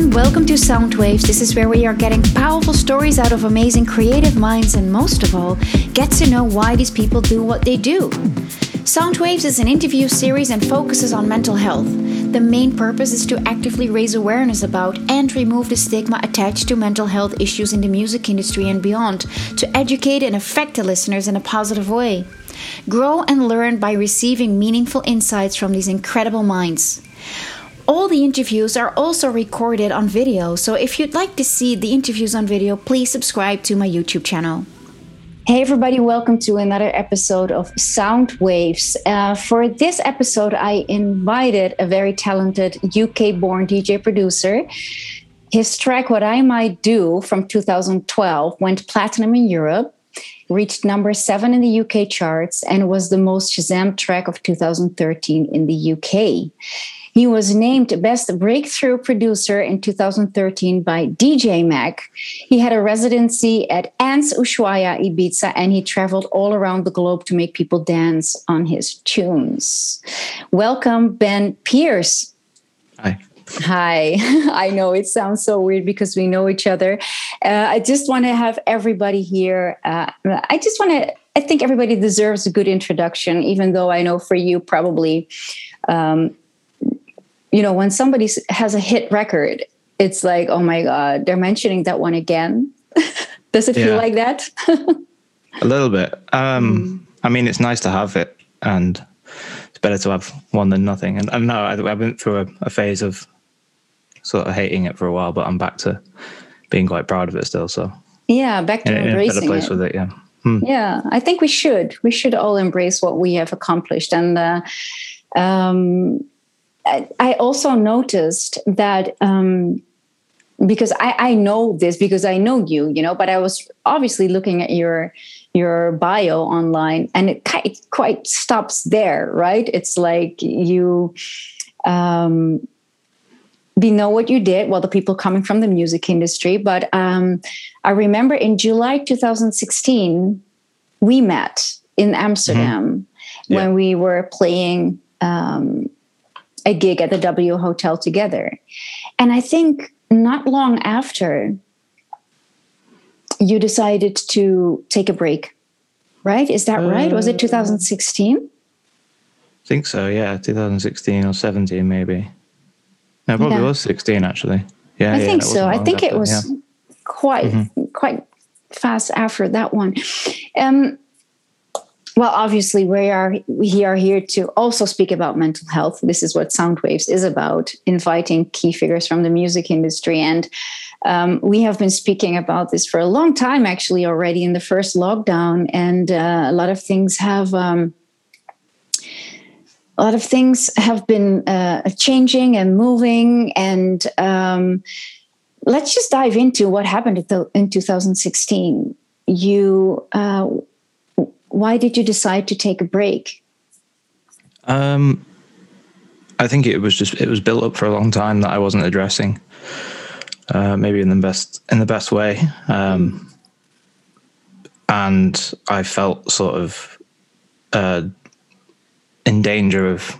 Everyone, welcome to Soundwaves. This is where we are getting powerful stories out of amazing creative minds and most of all, get to know why these people do what they do. Soundwaves is an interview series and focuses on mental health. The main purpose is to actively raise awareness about and remove the stigma attached to mental health issues in the music industry and beyond, to educate and affect the listeners in a positive way. Grow and learn by receiving meaningful insights from these incredible minds. All the interviews are also recorded on video, so if you'd like to see the interviews on video, please subscribe to my YouTube channel. Hey, everybody, welcome to another episode of Sound Waves. Uh, for this episode, I invited a very talented UK born DJ producer. His track, What I Might Do, from 2012, went platinum in Europe, reached number seven in the UK charts, and was the most Shazam track of 2013 in the UK. He was named Best Breakthrough Producer in 2013 by DJ Mag. He had a residency at ANTS Ushuaia, Ibiza, and he traveled all around the globe to make people dance on his tunes. Welcome, Ben Pearce. Hi. Hi. I know it sounds so weird because we know each other. Uh, I just want to have everybody here. Uh, I just want to, I think everybody deserves a good introduction, even though I know for you, probably um, you know, when somebody has a hit record, it's like, oh my God, they're mentioning that one again. Does it yeah. feel like that? a little bit. Um, mm. I mean, it's nice to have it, and it's better to have one than nothing. And I know I, I went through a, a, phase of sort of hating it for a while, but I'm back to being quite proud of it still. So yeah, back to in, embracing in a better place it. with it. Yeah. Hmm. Yeah, I think we should. We should all embrace what we have accomplished, and uh, um, I also noticed that um, because I, I know this because I know you, you know, but I was obviously looking at your your bio online, and it quite, quite stops there, right? It's like you um, we know what you did. Well, the people coming from the music industry, but um, I remember in July 2016 we met in Amsterdam mm-hmm. yeah. when we were playing. Um, a gig at the W Hotel together. And I think not long after, you decided to take a break, right? Is that uh, right? Was it 2016? I think so, yeah. 2016 or 17, maybe. No, probably yeah. was 16 actually. Yeah, I yeah, think so. I think after, it was yeah. quite mm-hmm. quite fast after that one. Um, well, obviously, we are we are here to also speak about mental health. This is what Soundwaves is about: inviting key figures from the music industry. And um, we have been speaking about this for a long time, actually, already in the first lockdown. And uh, a lot of things have. Um, a lot of things have been uh, changing and moving, and um, let's just dive into what happened in 2016. You uh, why did you decide to take a break? Um, I think it was just it was built up for a long time that I wasn't addressing. Uh, maybe in the best in the best way, um, and I felt sort of uh, in danger of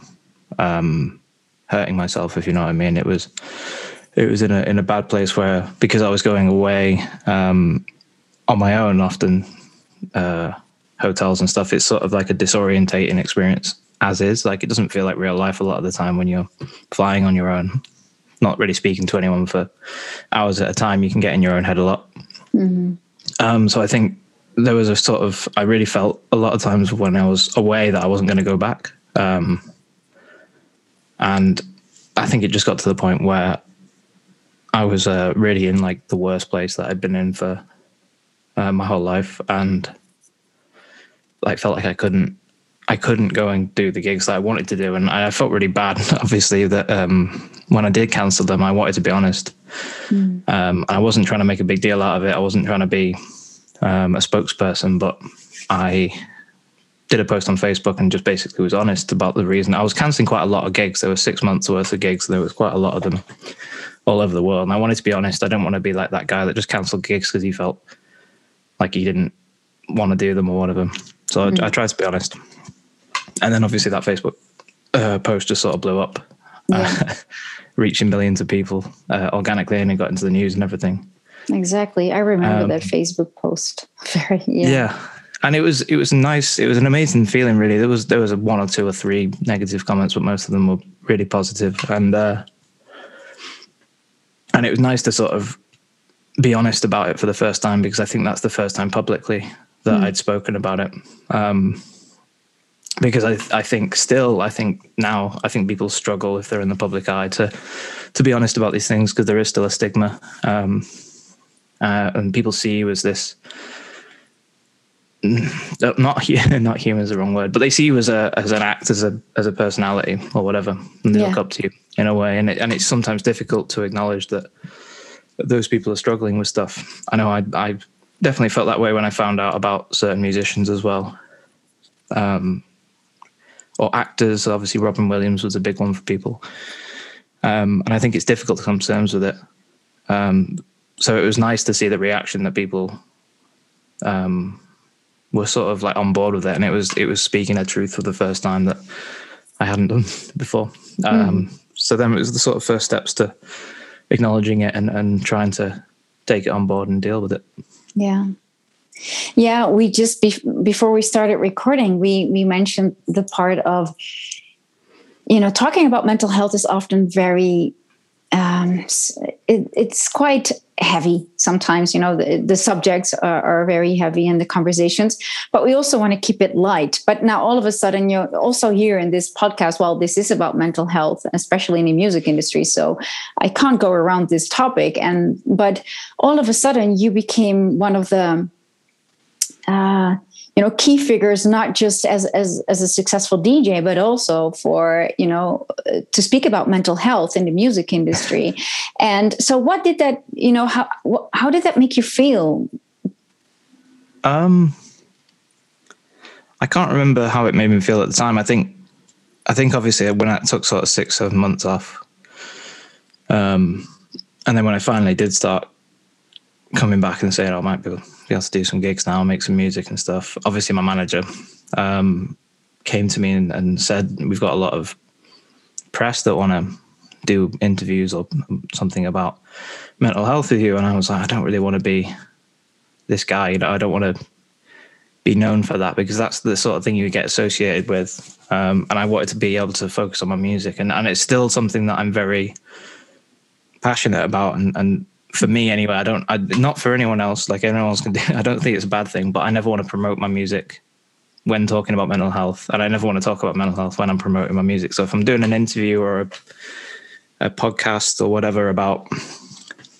um, hurting myself, if you know what I mean. It was it was in a in a bad place where because I was going away um, on my own often. Uh, hotels and stuff, it's sort of like a disorientating experience as is. Like it doesn't feel like real life a lot of the time when you're flying on your own, not really speaking to anyone for hours at a time. You can get in your own head a lot. Mm-hmm. Um, so I think there was a sort of, I really felt a lot of times when I was away that I wasn't going to go back. Um, and I think it just got to the point where I was uh, really in like the worst place that I'd been in for uh, my whole life. And like felt like I couldn't I couldn't go and do the gigs that I wanted to do, and I felt really bad. Obviously, that um, when I did cancel them, I wanted to be honest. Mm. Um, I wasn't trying to make a big deal out of it. I wasn't trying to be um, a spokesperson, but I did a post on Facebook and just basically was honest about the reason. I was canceling quite a lot of gigs. There were six months worth of gigs. And there was quite a lot of them all over the world, and I wanted to be honest. I don't want to be like that guy that just cancelled gigs because he felt like he didn't want to do them or whatever. So mm. I, I, tried to be honest. And then obviously that Facebook uh, post just sort of blew up. yeah. reaching millions of people uh, organically, and it got into the news and everything. Exactly, I remember um, that Facebook post. Very yeah. yeah. And it was it was nice. It was an amazing feeling, really. There was there was a one or two or three negative comments, but most of them were really positive. And uh, and it was nice to sort of be honest about it for the first time because I think that's the first time publicly that mm. I'd spoken about it. Um, because I, I think still, I think now, I think people struggle if they're in the public eye to, to be honest about these things because there is still a stigma, um, uh, and people see you as this. Not not human is the wrong word, but they see you as a as an act, as a as a personality or whatever, and they yeah. look up to you in a way. And it, and it's sometimes difficult to acknowledge that those people are struggling with stuff. I know I I definitely felt that way when I found out about certain musicians as well. Um, or actors, obviously Robin Williams was a big one for people. Um, and I think it's difficult to come to terms with it. Um, so it was nice to see the reaction that people um, were sort of like on board with it, and it was it was speaking a truth for the first time that I hadn't done before. Mm. So then it was the sort of first steps to acknowledging it and, and trying to take it on board and deal with it. Yeah. Yeah, we just be, before we started recording, we we mentioned the part of you know talking about mental health is often very um, it, it's quite heavy sometimes you know the, the subjects are, are, very heavy in the conversations but we also want to keep it light. But now all of a sudden you're also here in this podcast well this is about mental health especially in the music industry so i can't go around this topic. And but all of a sudden you became one of the uh, you know key figures not just as as as a successful DJ but also for you know to speak about mental health in the music industry. And so what did that you know how how did that make you feel? Um I can't remember how it made me feel at the time. I think I think obviously when I took sort of 6 7 months off um and then when I finally did start coming back and saying oh, I might be be able to do some gigs now, make some music and stuff. Obviously, my manager um, came to me and, and, said we've got a lot of press that want to do interviews or something about mental health with you, and I was like, I don't really want to be this guy. You know, I don't want to be known for that because that's the sort of thing you get associated with. Um, and I wanted to be able to focus on my music, and, and it's still something that I'm very passionate about and, and for me anyway, I don't, I, not for anyone else, like anyone else can do, I don't think it's a bad thing, but I never want to promote my music when talking about mental health. And I never want to talk about mental health when I'm promoting my music. So if I'm doing an interview or a, a podcast or whatever about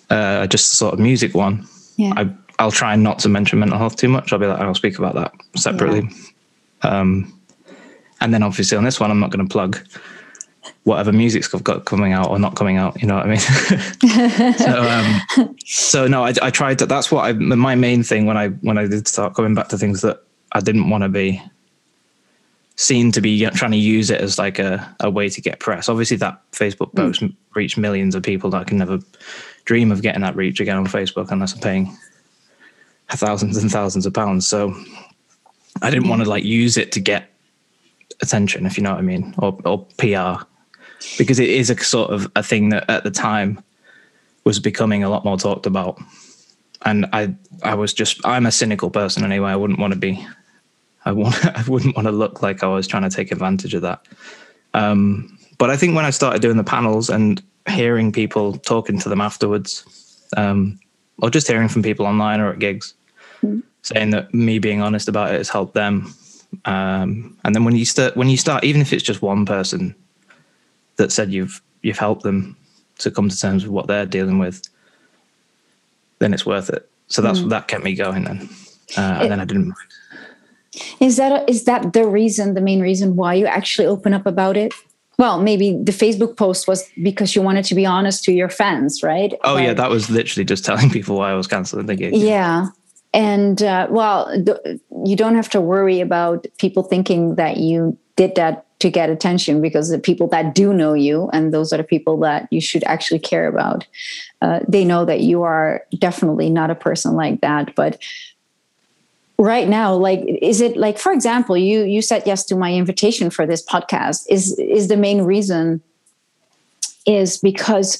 uh, just a sort of music one, yeah. I, I'll try not to mention mental health too much. I'll be like, I'll speak about that separately. Yeah. Um, and then obviously on this one, I'm not going to plug whatever music's got coming out or not coming out. You know what I mean? so, um, so no, I, I tried to. That's what I. My main thing when I when I did start coming back to things that I didn't want to be seen to be trying to use it as like a, a way to get press. Obviously, that Facebook mm. post mm. reached millions of people that I can never dream of getting that reach again on Facebook unless I'm paying thousands and thousands of pounds. So I didn't want to like use it to get attention, if you know what I mean, or, or PR because it is a sort of a thing that at the time was becoming a lot more talked about. And I, I was just, I'm a cynical person anyway. I wouldn't want to be, I want, I wouldn't want to look like I was trying to take advantage of that. Um, but I think when I started doing the panels and hearing people talking to them afterwards, um, or just hearing from people online or at gigs, mm. saying that me being honest about it has helped them. Um, and then when you start, when you start, even if it's just one person that said you've you've helped them to come to terms with what they're dealing with, then it's worth it. So that's mm. that kept me going then, uh, and then I didn't mind. Is that a, is that the reason, the main reason why you actually open up about it? Well, maybe the Facebook post was because you wanted to be honest to your fans, right? Oh but, yeah, that was literally just telling people why I was canceling the gig. Yeah, and uh, well, th- you don't have to worry about people thinking that you did that to get attention because the people that do know you and those are the people that you should actually care about uh, they know that you are definitely not a person like that. But right now like is it like for example you you said yes to my invitation for this podcast. Is is the main reason is because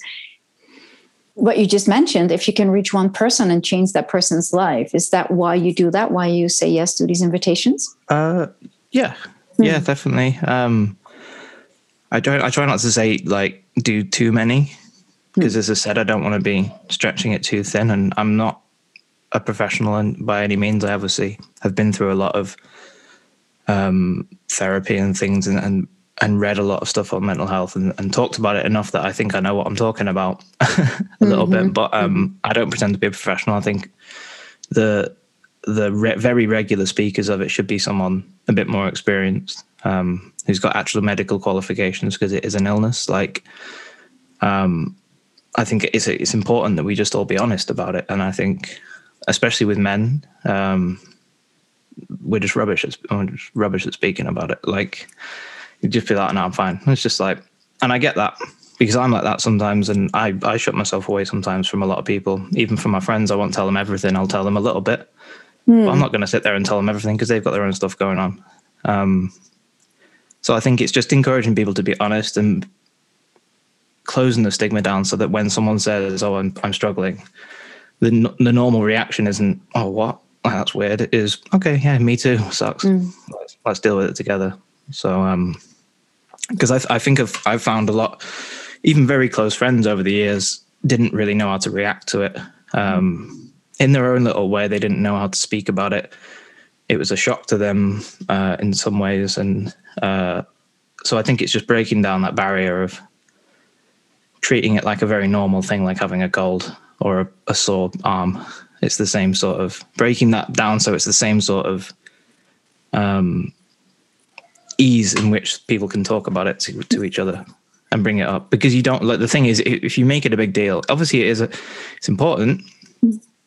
what you just mentioned if you can reach one person and change that person's life is that why you do that? Why you say yes to these invitations? Uh yeah yeah definitely um i don't i try not to say like do too many because as i said i don't want to be stretching it too thin and i'm not a professional and by any means i obviously have been through a lot of um therapy and things and, and and read a lot of stuff on mental health and, and talked about it enough that I think I know what I'm talking about a little bit. But um, I don't pretend to be a professional. I think the the re- very regular speakers of it should be someone a bit more experienced um, who's got actual medical qualifications because it is an illness. Like, um, I think it's it's important that we just all be honest about it. And I think, especially with men, um, we're just rubbish at just rubbish at speaking about it. Like you'd just be like, no, I'm fine. It's just like, and I get that because I'm like that sometimes, and I I shut myself away sometimes from a lot of people, even from my friends. I won't tell them everything. I'll tell them a little bit, mm. but I'm not going to sit there and tell them everything because they've got their own stuff going on. Um, so I think it's just encouraging people to be honest and closing the stigma down, so that when someone says, "Oh, I'm I'm struggling," the the normal reaction isn't, "Oh, what." Oh, that's weird. It is okay. Yeah, me too. Sucks. Mm. Let's, let's deal with it together. So, um, because I, I think I've, I've found a lot, even very close friends over the years didn't really know how to react to it. Um, in their own little way, they didn't know how to speak about it. It was a shock to them uh, in some ways, and uh, so I think it's just breaking down that barrier of treating it like a very normal thing, like having a cold or a, a sore arm. It's the same sort of breaking that down, so it's the same sort of um, ease in which people can talk about it to, to each other and bring it up because you don't like the thing is if you make it a big deal obviously it is a, it's important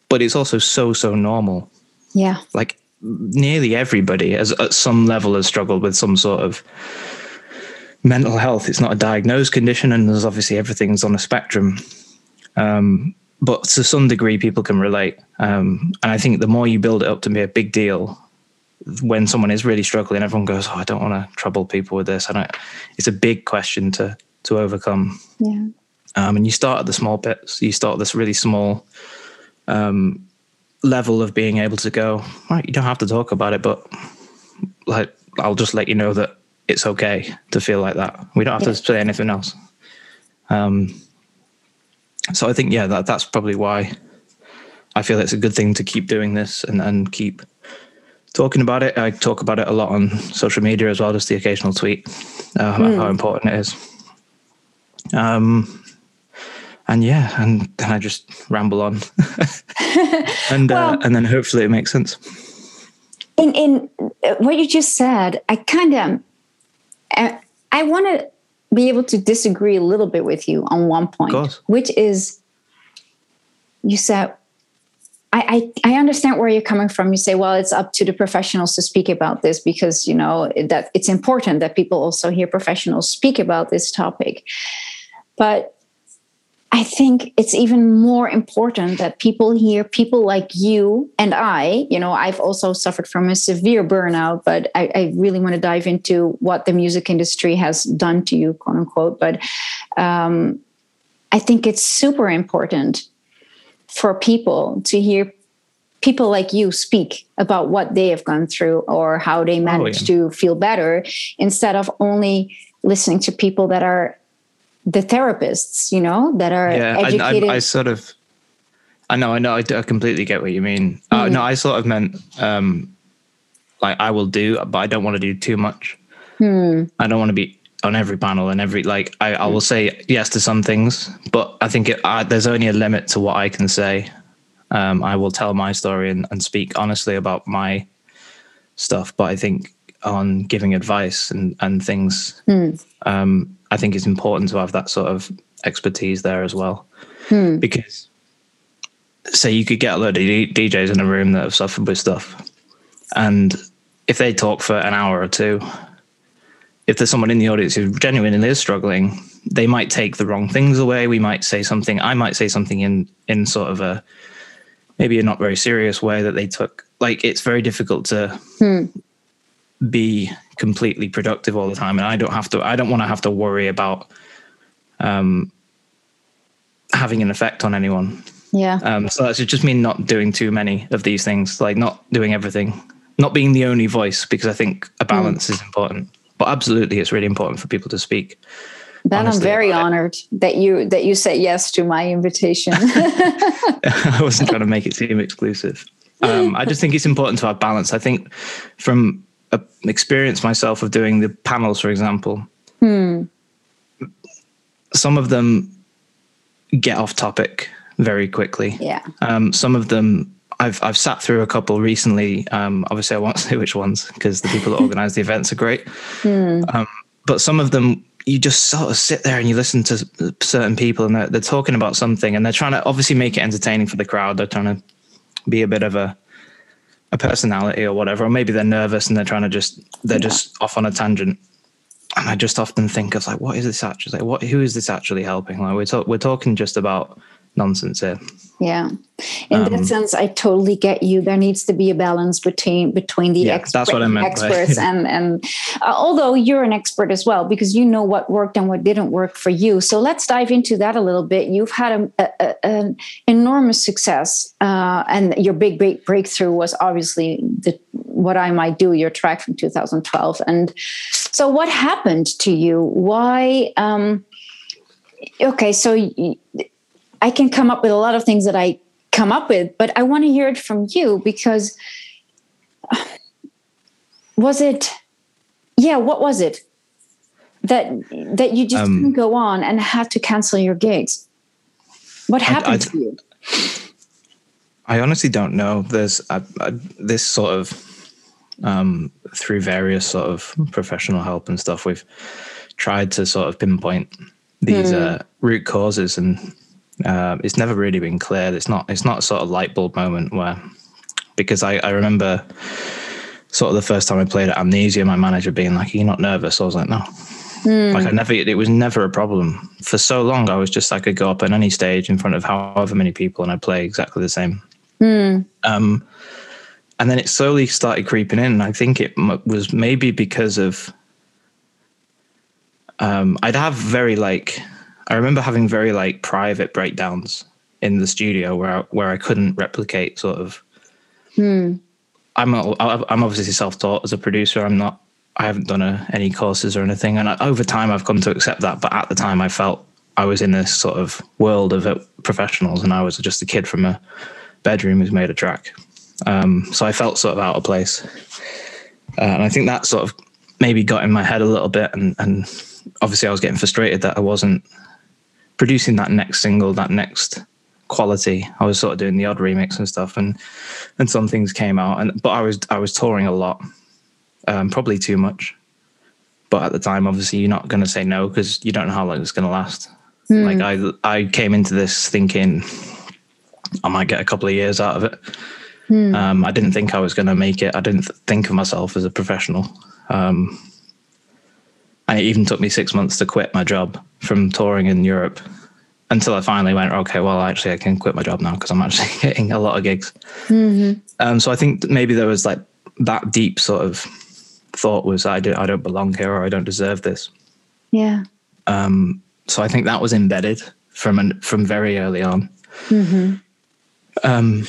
but it's also so so normal yeah like nearly everybody has at some level has struggled with some sort of mental health it's not a diagnosed condition and there's obviously everything's on a spectrum um, but to some degree people can relate um, and i think the more you build it up to be a big deal when someone is really struggling, everyone goes, "Oh, I don't want to trouble people with this." And it's a big question to to overcome. Yeah. Um, and you start at the small bits. You start this really small um, level of being able to go. Right, you don't have to talk about it, but like I'll just let you know that it's okay to feel like that. We don't have yeah. to say anything else. Um, so I think yeah, that that's probably why I feel it's a good thing to keep doing this and and keep talking about it. I talk about it a lot on social media as well, just the occasional tweet uh, mm. how important it is. Um, and yeah, and then I just ramble on, and uh, well, uh, and then hopefully it makes sense. In in what you just said, I kind of I, I want to be able to disagree a little bit with you on one point, which is you said I, I, understand where you're coming from. You say, well, it's up to the professionals to speak about this because you know that it's important that people also hear professionals speak about this topic. But I think it's even more important that people hear people like you and I. You know, I've also suffered from a severe burnout, but I, I really want to dive into what the music industry has done to you, quote unquote. But um, I think it's super important for people to hear people like you speak about what they have gone through or how they managed oh, yeah. to feel better instead of only listening to people that are the therapists you know that are yeah, educated I, I, I sort of i know i know i, I completely get what you mean mm-hmm. uh, no i sort of meant um like i will do but i don't want to do too much hmm. i don't want to be on every panel and every like I, I will say yes to some things, but I think it, uh, there's only a limit to what I can say. Um, I will tell my story and, and speak honestly about my stuff, but I think on giving advice and and things, mm. um, I think it's important to have that sort of expertise there as well, mm. because say you could get a load of DJs in a room that have suffered with stuff, and if they talk for an hour or two if there's someone in the audience who genuinely is struggling, they might take the wrong things away. We might say something. I might say something in in sort of a maybe a not very serious way that they took. Like it's very difficult to hmm. Be completely productive all the time, and I don't have to. I don't want to have to worry about um, having an effect on anyone. Yeah. Um, so that's just mean not doing too many of these things, like not doing everything, not being the only voice, because I think a balance mm. is important. But absolutely, it's really important for people to speak. Ben, I'm very honored that you that you said yes to my invitation. I wasn't trying to make it seem exclusive. Um, I just think it's important to have balance. I think from a, experience myself of doing the panels, for example, hmm. some of them get off topic very quickly. Yeah. Um, some of them I've I've sat through a couple recently. Um, obviously, I won't say which ones because the people that organise the events are great. Hmm. Um, but some of them you just sort of sit there and you listen to certain people and they're, they're talking about something and they're trying to obviously make it entertaining for the crowd. They're trying to be a bit of a a personality or whatever, or maybe they're nervous and they're trying to just they're yeah. just off on a tangent. And I just often think of like, what is this actually? Like, what who is this actually helping? Like, we're talk, we're talking just about nonsense here. Yeah, in um, that sense, I totally get you. There needs to be a balance between between the yeah, that's what I meant experts and and uh, although you're an expert as well because you know what worked and what didn't work for you. So let's dive into that a little bit. You've had an enormous success, uh, and your big break breakthrough was obviously the what I might do. Your track from 2012, and so what happened to you? Why? Um, okay, so. I can come up with a lot of things that I come up with, but I want to hear it from you because was it, yeah, what was it that that you just um, couldn't go on and had to cancel your gigs? What happened I, I, to you? I honestly don't know. There's I, this sort of um, through various sort of professional help and stuff. We've tried to sort of pinpoint these mm. uh, root causes and uh, it's never really been clear. It's not. It's not a sort of light bulb moment where, because I, I remember, sort of the first time I played at Amnesia, my manager being like, "Are you not nervous?" I was like, "No." Mm. Like I never. It was never a problem for so long. I was just like I could go up on any stage in front of however many people and I play exactly the same. Mm. Um, and then it slowly started creeping in. I think it m- was maybe because of um, I'd have very like I remember having very like private breakdowns in the studio where I, where I couldn't replicate sort of. Hmm. I'm a, I'm obviously self-taught as a producer. I'm not. I haven't done a, any courses or anything, and I, over time I've come to accept that. But at the time, I felt I was in this sort of world of uh, professionals, and I was just a kid from a bedroom who's made a track. Um, so I felt sort of out of place, uh, and I think that sort of maybe got in my head a little bit, and, and obviously I was getting frustrated that I wasn't producing that next single, that next quality. I was sort of doing the odd remix and stuff, and and some things came out. And but I was I was touring a lot, um, probably too much. But at the time, obviously, you're not going to say no because you don't know how long it's going to last. Mm. Like I I came into this thinking I might get a couple of years out of it. Mm. Um, I didn't think I was going to make it. I didn't think of myself as a professional. Um, and it even took me six months to quit my job from touring in Europe until I finally went, okay, well, actually, I can quit my job now because I'm actually getting a lot of gigs. Mm-hmm. Um, so I think maybe there was like that deep sort of thought was I don't I don't belong here or I don't deserve this. Yeah. Um, so I think that was embedded from an, from very early on. Mm-hmm. Um,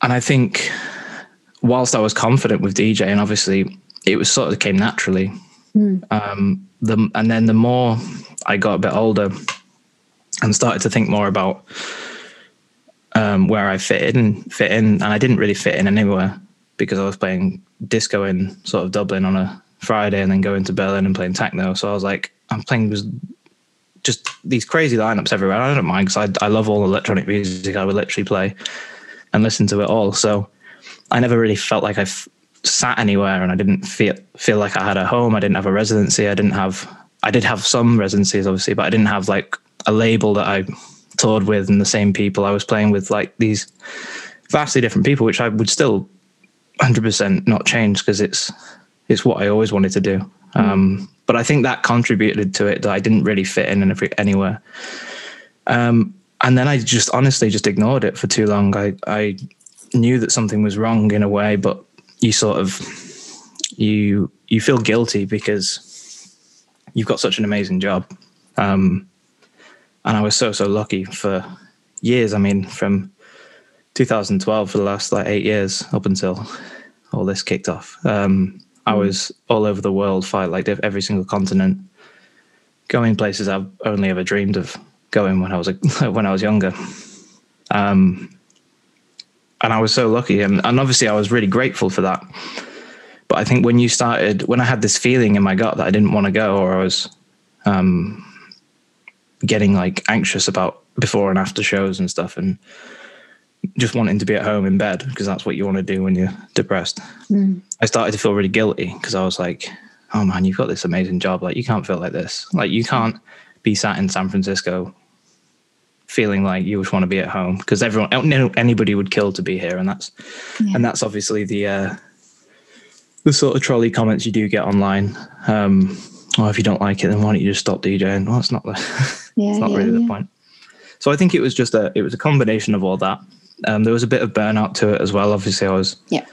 and I think whilst I was confident with DJ, and obviously it was sort of came naturally. Mm. Um, the and then the more I got a bit older and started to think more about um, where I fit in, fit in, and I didn't really fit in anywhere because I was playing disco in sort of Dublin on a Friday and then going to Berlin and playing techno. So I was like, I'm playing just these crazy lineups everywhere. I don't mind because I, I love all electronic music. I would literally play and listen to it all. So I never really felt like I f- sat anywhere and I didn't feel feel like I had a home. I didn't have a residency. I didn't have I did have some residencies obviously, but I didn't have like a label that I toured with and the same people. I was playing with like these vastly different people, which I would still 100% not change because it's it's what I always wanted to do. Mm. Um, but I think that contributed to it that I didn't really fit in anywhere. Um, and then I just honestly just ignored it for too long. I I knew that something was wrong in a way, but you sort of you you feel guilty because you've got such an amazing job. Um, and I was so so lucky for years. I mean, from 2012 for the last like eight years up until all this kicked off. Um, I mm. was all over the world, fight like every single continent, going places I've only ever dreamed of going when I was a, when I was younger. Um, and I was so lucky, and, and obviously I was really grateful for that. But I think when you started, when I had this feeling in my gut that I didn't want to go, or I was um, getting like anxious about before and after shows and stuff, and just wanting to be at home in bed because that's what you want to do when you're depressed. Mm. I started to feel really guilty because I was like, oh man, you've got this amazing job. Like, you can't feel like this. Like, you can't be sat in San Francisco feeling like you just want to be at home because everyone, anybody would kill to be here. And that's, yeah. and that's obviously the, uh, the sort of trolley comments you do get online. Um, oh, if you don't like it, then why don't you just stop DJing? Well, it's not the, yeah, it's not yeah, really the point. So I think it was just a, it was a combination of all that. Um, there was a bit of burnout to it as well. Obviously, I was yeah.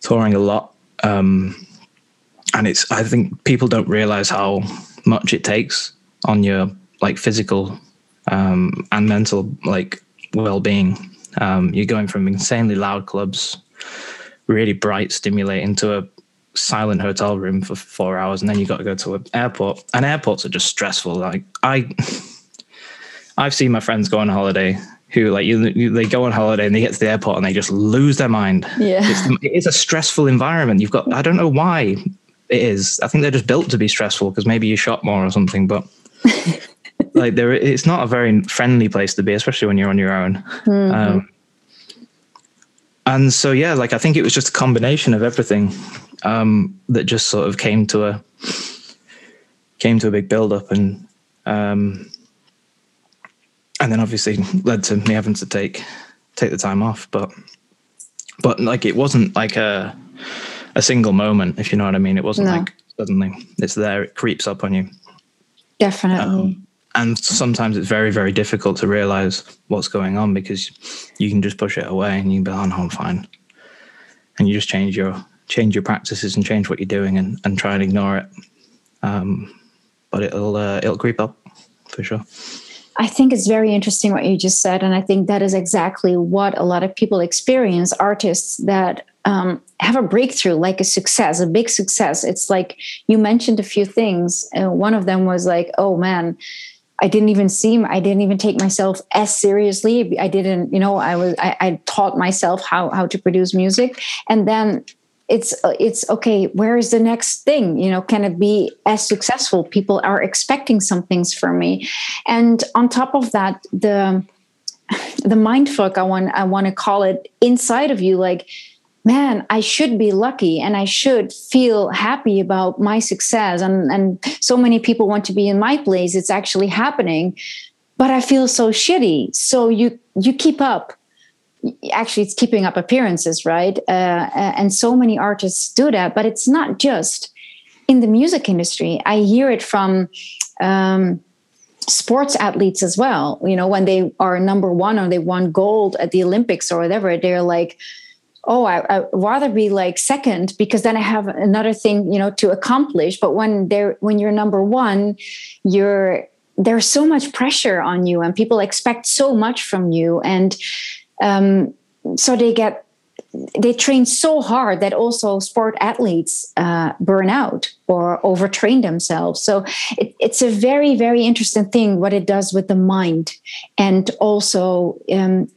touring a lot, um, and it's. I think people don't realize how much it takes on your like physical um, and mental like well-being. Um, you're going from insanely loud clubs, really bright, stimulating, to a silent hotel room for four hours, and then you got to go to an airport. And airports are just stressful. Like I, I've seen my friends go on holiday who like you, you, they go on holiday and they get to the airport and they just lose their mind. Yeah, it's, it's a stressful environment. You've got I don't know why it is. I think they're just built to be stressful because maybe you shop more or something. But like there, it's not a very friendly place to be, especially when you're on your own. Mm-hmm. Um, and so yeah, like I think it was just a combination of everything um, that just sort of came to a came to a big build up and um, and then obviously led to me having to take take the time off. But but like it wasn't like a a single moment, if you know what I mean. It wasn't no. like suddenly it's there, it creeps up on you. Definitely. And sometimes it's very, very difficult to realize what's going on because you can just push it away and you can be, oh no, I'm fine. And you just change your change your practices and change what you're doing and, and try and ignore it. Um, but it'll uh, it'll creep up for sure. I think it's very interesting what you just said. And I think that is exactly what a lot of people experience artists that um, have a breakthrough, like a success, a big success. It's like you mentioned a few things. Uh, one of them was like, oh man, I didn't even seem, I didn't even take myself as seriously. I didn't, you know, I was, I, I taught myself how, how to produce music. And then it's it's okay where is the next thing you know can it be as successful people are expecting some things from me and on top of that the the mindfuck i want i want to call it inside of you like man i should be lucky and i should feel happy about my success. And and so many people want to be in my place. It's actually happening but i feel so shitty. So you you keep up. Actually it's keeping up appearances right? Uh, and so many artists do that but it's not just in the music industry. I hear it from um, sports athletes as well. You know when they are number one or they won gold at the olympics or whatever they're like oh I, would rather be like second because then i have another thing you know to accomplish but when they're when you're number one you're there's so much pressure on you and people expect so much from you and um, so they get they train so hard that also sport athletes uh, burn out or overtrain themselves. So it, it's a very, very interesting thing what it does with the mind, and also um,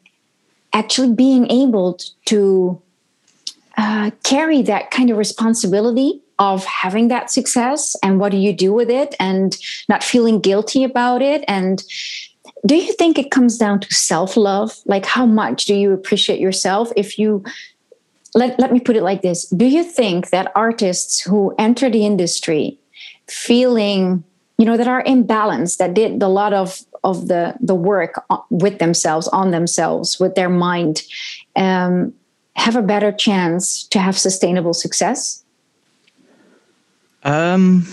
actually being able to uh, carry that kind of responsibility of having that success and what do you do with it and not feeling guilty about it and do you think it comes down to self love? Like, how much do you appreciate yourself? If you let, let me put it like this Do you think that artists who enter the industry feeling, you know, that are imbalanced, that did a lot of, of the, the work with themselves, on themselves, with their mind, um, have a better chance to have sustainable success? Um,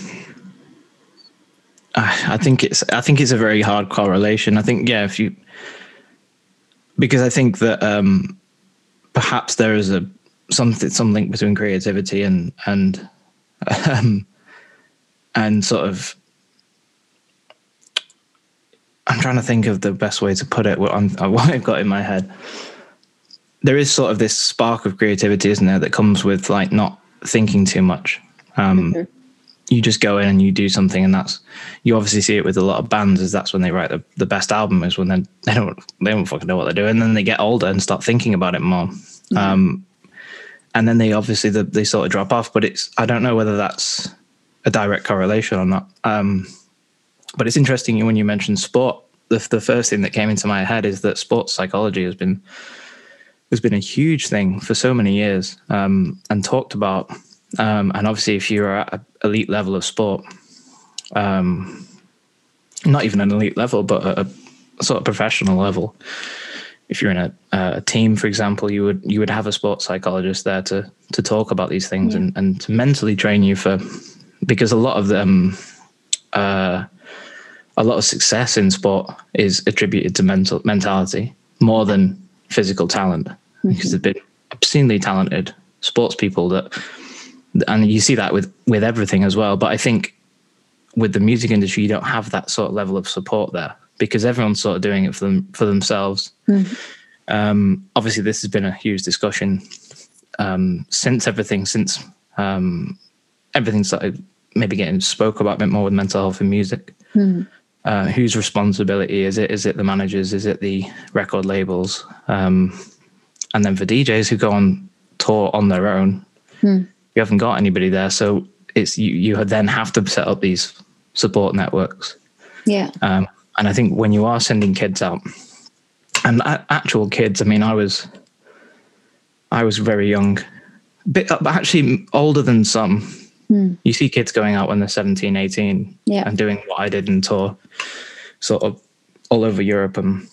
I think it's I think it's a very hard correlation. I think yeah, if you because I think that um, perhaps there is a something some link between creativity and and um, and sort of I'm trying to think of the best way to put it. What, I'm, what I've got in my head. There is sort of this spark of creativity, isn't there, that comes with like not thinking too much. Um, mm-hmm. You just go in and you do something, and that's you obviously see it with a lot of bands. Is that's when they write the, the best album is when they they don't they don't fucking know what they're doing, and then they get older and start thinking about it more. Mm-hmm. Um, and then they obviously the, they sort of drop off. But it's I don't know whether that's a direct correlation or not. Um, but it's interesting when you mentioned sport. The, the first thing that came into my head is that sports psychology has been has been a huge thing for so many years um, and talked about. Um, and obviously, if you're at an elite level of sport, um, not even an elite level, but a, a, sort of professional level, if you're in a, a, team, for example, you would you would have a sports psychologist there to to talk about these things yeah. and, and to mentally train you for because a lot of them uh, a lot of success in sport is attributed to mental mentality more than physical talent mm-hmm. because there've been obscenely talented sports people that and you see that with with everything as well but i think with the music industry you don't have that sort of level of support there because everyone's sort of doing it for them for themselves mm-hmm. um, obviously this has been a huge discussion um, since everything since um, everything started maybe getting spoke about a bit more with mental health in music mm-hmm uh, whose responsibility is it? Is it the managers? Is it the record labels? Um, and then for DJs who go on tour on their own, hmm. you haven't got anybody there, so it's you. You then have to set up these support networks. Yeah. Um, and I think when you are sending kids out, and actual kids, I mean, I was, I was very young, bit actually older than some Mm. You see kids going out when they're 17, 18 yeah. and doing what I did and tour sort of all over Europe and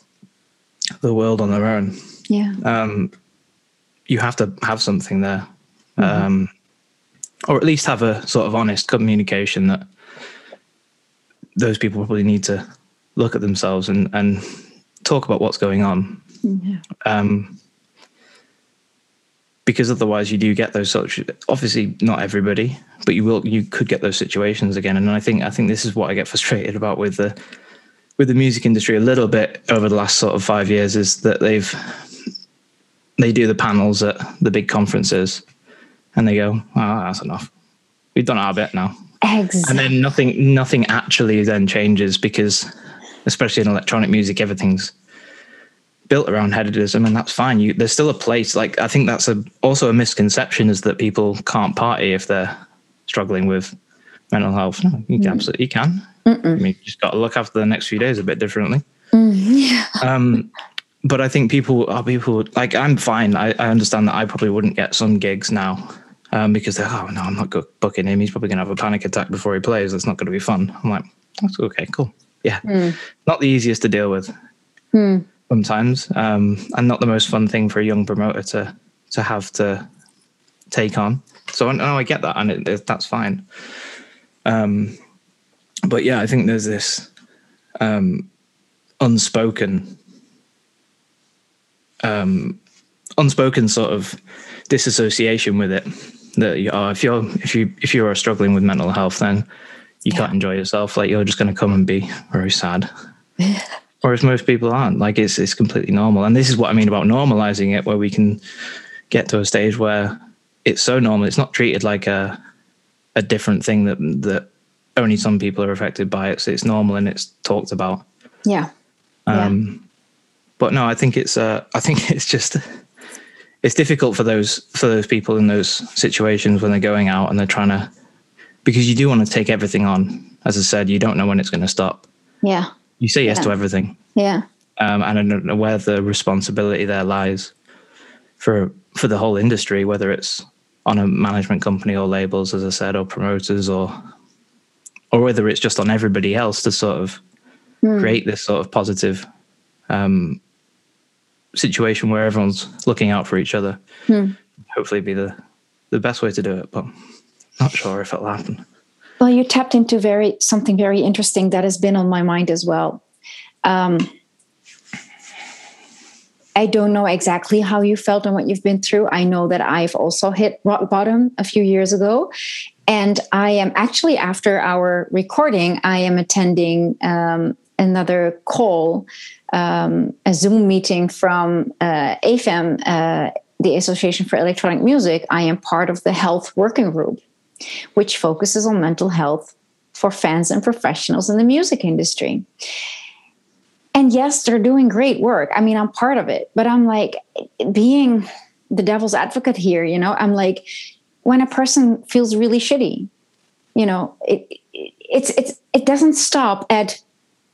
the world on their own. Yeah. Um, you have to have something there. Mm-hmm. Um, or at least have a sort of honest communication that those people probably need to look at themselves and, and talk about what's going on. Yeah. Um, because otherwise you do get those of obviously not everybody but you will you could get those situations again. And i think i think this is what i get frustrated about with the with the music industry a little bit over the last sort of five years is that they've they do the panels at the big conferences and they go oh that's enough. We've done our bit now. Exactly. and then nothing nothing actually then changes because especially in electronic music everything's built around hedonism and that's fine. You there's still a place like i think that's a also a misconception is that people can't party if they're struggling with mental health. No you can mm. absolutely you can. Mm-mm. i mean you just got to look after the next few days a bit differently. Mm, yeah. um but i think people are people like i'm fine. I, I understand that i probably wouldn't get some gigs now um, because they're oh no i'm not booking him. He's probably going to have a panic attack before he plays. That's not going to be fun. I'm like that's okay cool. Yeah. Mm. not the easiest to deal with. Mm sometimes, um, and not the most fun thing for a young promoter to to have to take on. So no, I get that, and it, it, that's fine. Um, but yeah, I think there's this um, unspoken, um, unspoken sort of disassociation with it. That you are, if you're if you if you are struggling with mental health, then you yeah. can't enjoy yourself. Like you're just going to come and be very sad. whereas most people aren't. Like it's it's completely normal, and this is what I mean about normalizing it, where we can get to a stage where it's so normal. It's not treated like a a different thing that that only some people are affected by it. So it's normal and it's talked about. Yeah. Um, yeah. But no, I think it's uh, I think it's just it's difficult for those for those people in those situations when they're going out and they're trying to because you do want to take everything on. As I said, you don't know when it's going to stop. Yeah. You say yes yeah. to everything. Yeah. Um, and I don't know where the responsibility there lies for for the whole industry, whether it's on a management company or labels, as I said, or promoters, or or whether it's just on everybody else to sort of mm. create this sort of positive um, situation where everyone's looking out for each other. Mm. Hopefully, be the the best way to do it, but not sure if it'll happen. Well, you tapped into very something very interesting that has been on my mind as well. Um, I don't know exactly how you felt and what you've been through. I know that I've also hit rock bottom a few years ago. And I am actually, after our recording, I am attending um, another call, um, a Zoom meeting from uh, AFEM, uh, the Association for Electronic Music, I am part of the health working group, which focuses on mental health for fans and professionals in the music industry. And yes, they're doing great work. I mean, I'm part of it, but I'm like being the devil's advocate here, you know, I'm like, when a person feels really shitty, you know, it, it's it's it doesn't stop at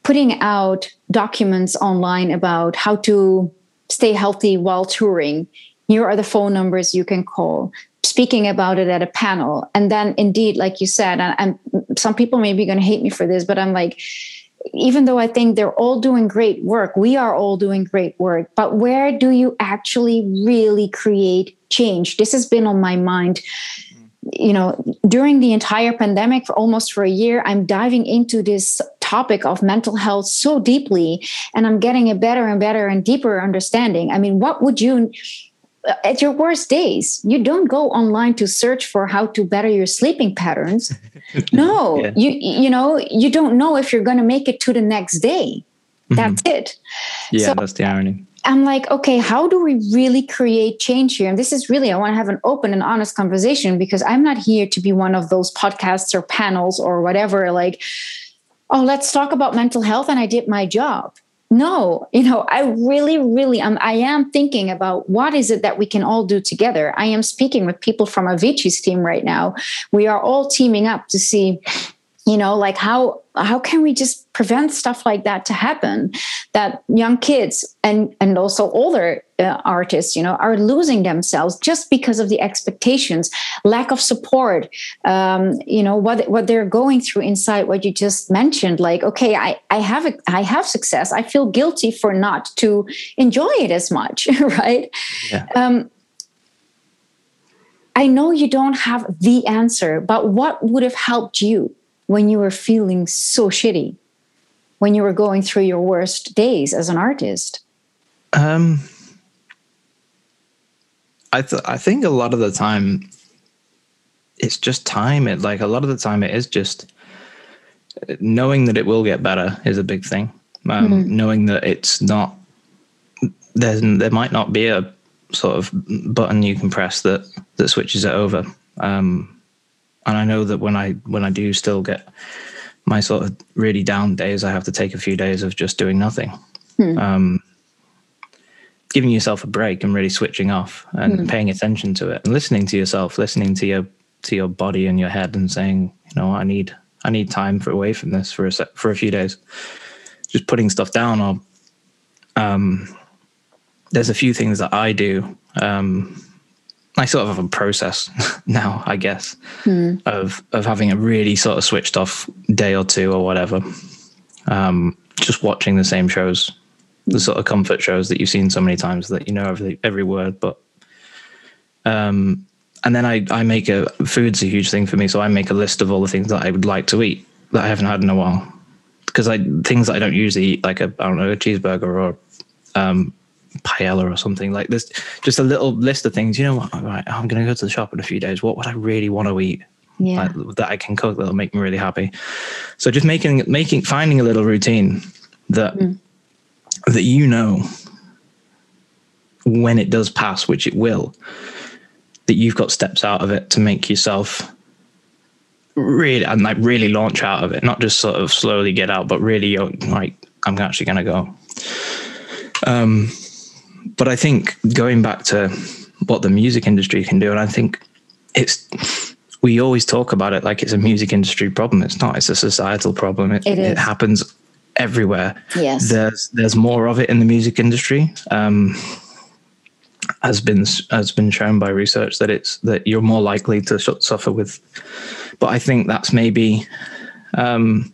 putting out documents online about how to stay healthy while touring here are the phone numbers you can call speaking about it at a panel. And then indeed like you said and, and some people may be going to hate me for this but i'm like even though i think they're all doing great work we are all doing great work but where do you actually really create change? This has been on my mind. Mm. You know during the entire pandemic for almost for a year i'm diving into this topic of mental health so deeply and i'm getting a better and better and deeper understanding. I mean what would you at your worst days you don't go online to search for how to better your sleeping patterns no yeah. you you know you don't know if you're going to make it to the next day mm-hmm. that's mm-hmm. it yeah so that's the irony i'm like okay how do we really create change here and this is really i want to have an open and honest conversation because i'm not here to be one of those podcasts or panels or whatever like oh let's talk about mental health and i did my job no you know i really really am i am thinking about what is it that we can all do together. I am speaking with people from avicii's team right now. We are all teaming up to see you know like how how can we just prevent stuff like that to happen? That young kids and and also older uh, artists you know are losing themselves just because of the expectations lack of support um, you know what what they're going through inside what you just mentioned. Like okay i i have a, i have success. I feel guilty for not to enjoy it as much right? Yeah. um, I know you don't have the answer, but what would have helped you when you were feeling so shitty, when you were going through your worst days as an artist? Um, I th- I think a lot of the time it's just time. It like a lot of the time it is just knowing that it will get better is a big thing. Um, mm-hmm. Knowing that it's not there's there might not be a sort of button you can press that that switches it over. Um, and I know that when I when I do still get my sort of really down days, I have to take a few days of just doing nothing. Hmm. Um, giving yourself a break and really switching off and hmm. paying attention to it and listening to yourself, listening to your to your body and your head and saying, you know, I need I need time for away from this for a se- for a few days. Just putting stuff down or um, there's a few things that I do um, I sort of have a process now, I guess, mm. of of having a really sort of switched off day or two or whatever. Um, just watching the same shows, the sort of comfort shows that you've seen so many times that you know every every word. But um, and then I I make a food's a huge thing for me, so I make a list of all the things that I would like to eat that I haven't had in a while because I things that I don't usually eat, like a I don't know a cheeseburger or um, paella or something like this. Just a little list of things. You know what? Right, I'm going to go to the shop in a few days. What would I really want to eat? Yeah. Like, that I can cook that'll make me really happy. So just making making finding a little routine that mm. that you know when it does pass, which it will, that you've got steps out of it to make yourself really and like really launch out of it, not just sort of slowly get out, but really like I'm actually going to go. Um, but I think going back to what the music industry can do, and I think it's we always talk about it like it's a music industry problem. It's not. It's a societal problem. It, it, it happens everywhere. Yes. There's there's more of it in the music industry. Um, has been has been shown by research that it's that you're more likely to suffer with. But I think that's maybe um,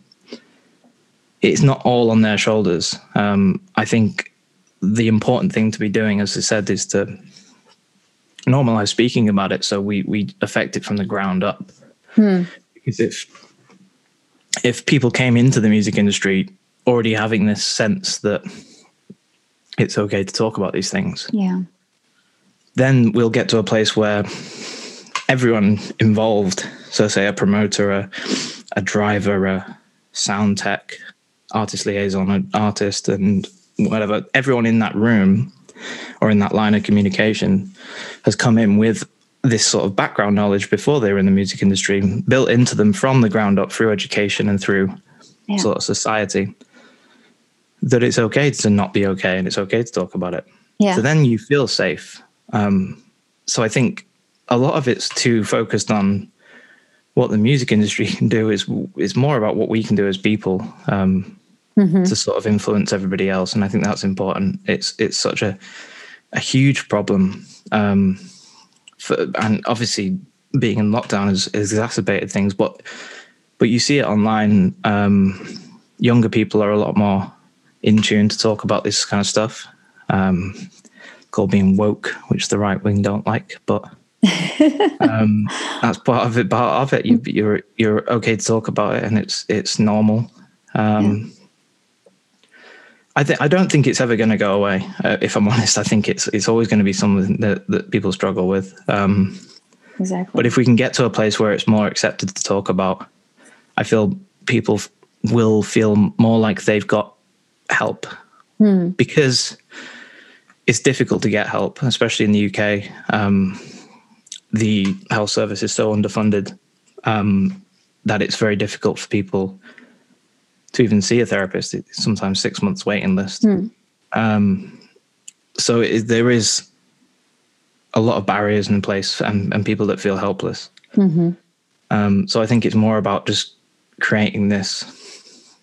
it's not all on their shoulders. Um, I think the important thing to be doing, as I said, is to normalize speaking about it so we we affect it from the ground up. Hmm. Because if if people came into the music industry already having this sense that it's okay to talk about these things, yeah, then we'll get to a place where everyone involved, so say a promoter, a, a driver, a sound tech, artist liaison, an artist, and whatever. Everyone in that room or in that line of communication has come in with this sort of background knowledge before they were in the music industry, built into them from the ground up through education and through yeah. sort of society. That it's okay to not be okay, and it's okay to talk about it. Yeah. So then you feel safe. Um, so I think a lot of it's too focused on what the music industry can do is is more about what we can do as people um, mm-hmm. to sort of influence everybody else, and I think that's important. It's it's such a a huge problem, um, for, and obviously being in lockdown has, has, exacerbated things. But but you see it online. Um, younger people are a lot more in tune to talk about this kind of stuff. Um, called being woke, which the right wing don't like, but um, that's part of it. Part of it, you, are you're, you're okay to talk about it, and it's it's normal. Um, yeah. I think I don't think it's ever going to go away. Uh, if I'm honest, I think it's it's always going to be something that that people struggle with. Um, exactly. But if we can get to a place where it's more accepted to talk about, I feel people f- will feel more like they've got help hmm. because it's difficult to get help, especially in the UK. Um, the health service is so underfunded um, that it's very difficult for people to even see a therapist. It's sometimes six months waiting list. Mm. Um, so it, there is a lot of barriers in place and, and people that feel helpless. Mm-hmm. Um, so I think it's more about just creating this,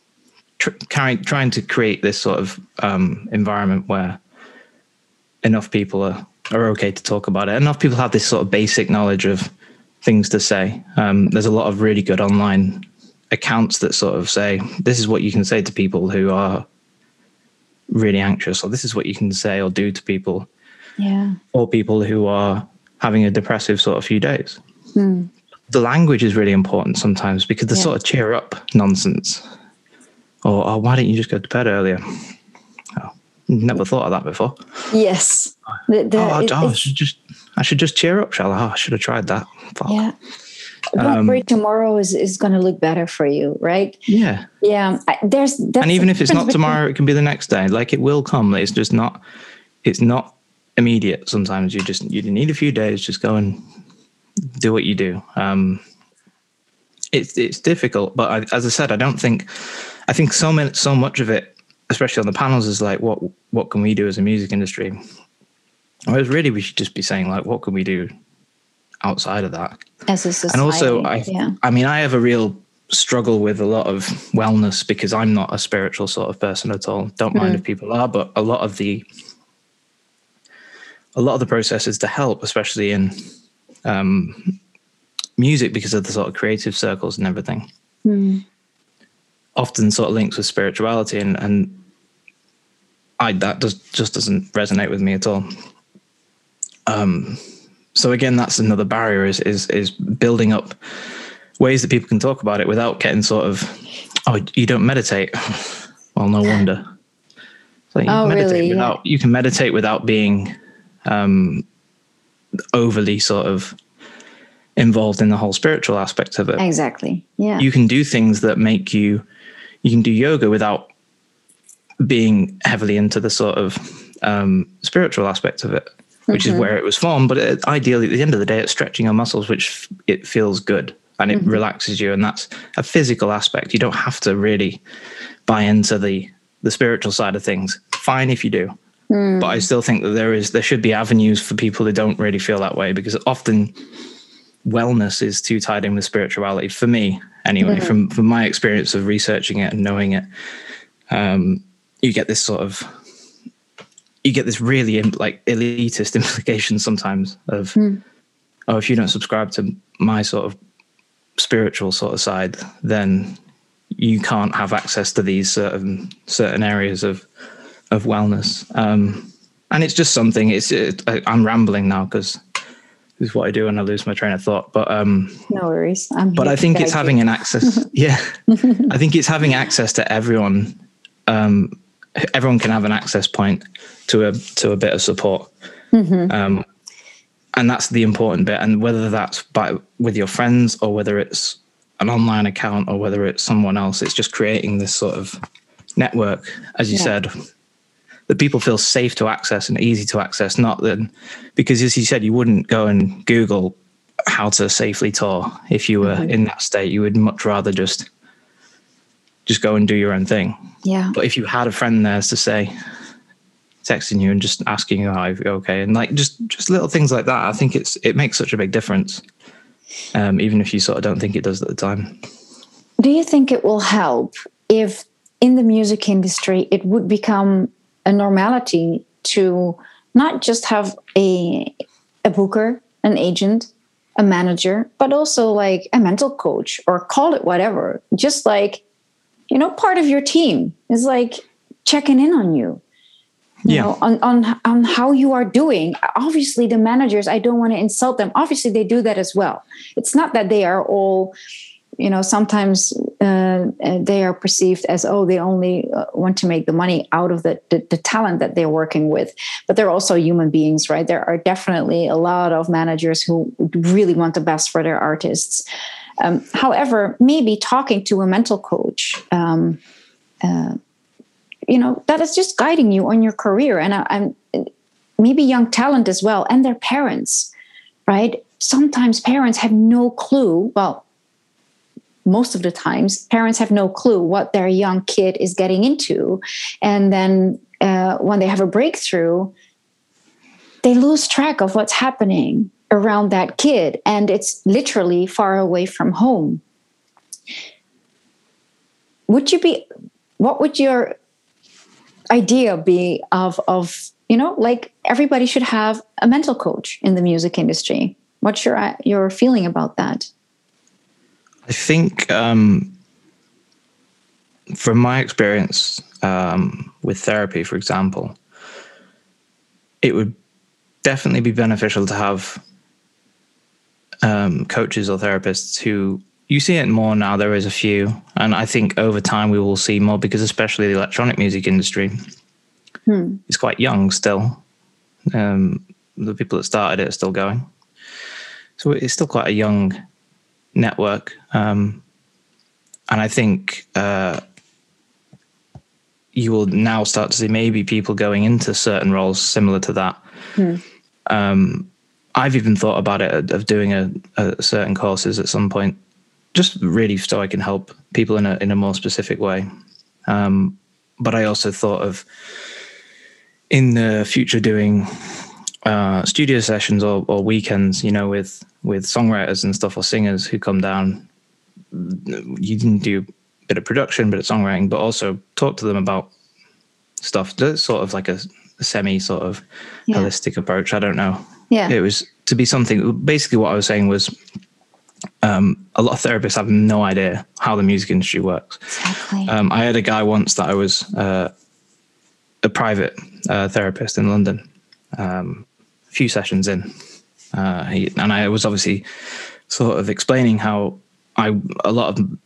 tr- trying, trying to create this sort of um, environment where enough people are are okay to talk about it. Enough people have this sort of basic knowledge of things to say. Um, there's a lot of really good online accounts that sort of say this is what you can say to people who are really anxious, or this is what you can say or do to people, yeah, or people who are having a depressive sort of few days. Hmm. The language is really important sometimes because the yeah. sort of cheer up nonsense, or oh, why don't you just go to bed earlier? Never thought of that before. Yes. The, the, oh, it, oh, I should just I should just cheer up, shall I? Oh, I should have tried that. Fuck. Yeah. Um, tomorrow is, is going to look better for you, right? Yeah. Yeah. I, there's and even if it's not tomorrow, it can be the next day. Like it will come. It's just not. It's not immediate. Sometimes you just you need a few days. Just go and do what you do. Um, it's it's difficult, but I, as I said, I don't think. I think so many so much of it especially on the panels, is like, what what can we do as a music industry? Whereas really, we should just be saying like, what can we do outside of that? As a society, and also, I yeah. I mean, I have a real struggle with a lot of wellness because I'm not a spiritual sort of person at all. Don't mind mm. if people are, but a lot of the a lot of the processes to help, especially in um, music, because of the sort of creative circles and everything. Mm often sort of links with spirituality and and I that does just doesn't resonate with me at all. Um, so again, that's another barrier is is is building up ways that people can talk about it without getting sort of oh you don't meditate. well, no wonder. So you oh, meditate really? without yeah. you can meditate without being um, overly sort of involved in the whole spiritual aspect of it. Exactly. Yeah. You can do things that make you you can do yoga without being heavily into the sort of um, spiritual aspect of it, which mm-hmm. is where it was formed. But it, ideally, at the end of the day, it's stretching your muscles, which f- it feels good and it mm-hmm. relaxes you, and that's a physical aspect. You don't have to really buy into the the spiritual side of things. Fine if you do, mm. but I still think that there is there should be avenues for people who don't really feel that way because often wellness is too tied in with spirituality for me anyway mm-hmm. from from my experience of researching it and knowing it um, you get this sort of you get this really like elitist implication sometimes of mm. oh if you don't subscribe to my sort of spiritual sort of side then you can't have access to these certain certain areas of of wellness um, and it's just something it's it, I, i'm rambling now because this is what I do when I lose my train of thought. But um, no worries. I'm but I think it's having an access. yeah, I think it's having access to everyone. Um, everyone can have an access point to a to a bit of support. Mm-hmm. Um, and that's the important bit. And whether that's by with your friends or whether it's an online account or whether it's someone else, it's just creating this sort of network, as you Yeah. said, that people feel safe to access and easy to access. Not that because, as you said, you wouldn't go and Google how to safely tour if you were in that state. You would much rather just just go and do your own thing. Yeah. But if you had a friend there to say, texting you and just asking you how you're okay, and like just just little things like that, I think it's it makes such a big difference. Um, even if you sort of don't think it does at the time. Do you think it will help if in the music industry it would become a normality to not just have a a booker, an agent, a manager, but also like a mental coach or call it whatever. Just like, you know, part of your team is like checking in on you. You Yeah. know, on, on on how you are doing. Obviously, the managers, I don't want to insult them. Obviously, they do that as well. It's not that they are all you know sometimes uh, uh, they are perceived as oh they only uh, want to make the money out of the, the the talent that they're working with but they're also human beings right there are definitely a lot of managers who really want the best for their artists um, however maybe talking to a mental coach um, uh, you know that is just guiding you on your career. And I, i'm maybe young talent as well and their parents right? Sometimes parents have no clue well most of the times parents have no clue what their young kid is getting into. And then uh, when they have a breakthrough they lose track of what's happening around that kid and it's literally far away from home. Would you be what would your idea be of of you know like everybody should have a mental coach in the music industry? What's your uh, your feeling about that? I think, um, from my experience um, with therapy, for example, it would definitely be beneficial to have um, coaches or therapists who you see it more now. There is a few, and I think over time we will see more because, especially the electronic music industry, is quite young still. Um, the people that started it are still going, so it's still quite a young network. Um, and I think uh, you will now start to see maybe people going into certain roles similar to that. Um, I've even thought about it of- doing a, a certain courses at some point, just really so I can help people in a in a more specific way. Um, but I also thought of in the future doing uh, studio sessions or, or weekends, you know, with with songwriters and stuff or singers who come down. You can do a bit of production, bit of songwriting, but also talk to them about stuff. That's sort of like a, semi sort of Yeah. holistic approach. I don't know. Yeah. It was to be something. Basically, what I was saying was. Um, a lot of therapists have no idea how the music industry works. exactly Um, I had a guy once that I was uh, a private uh, therapist in London. Um, a few sessions in, uh, he, and I was obviously sort of explaining how I a lot of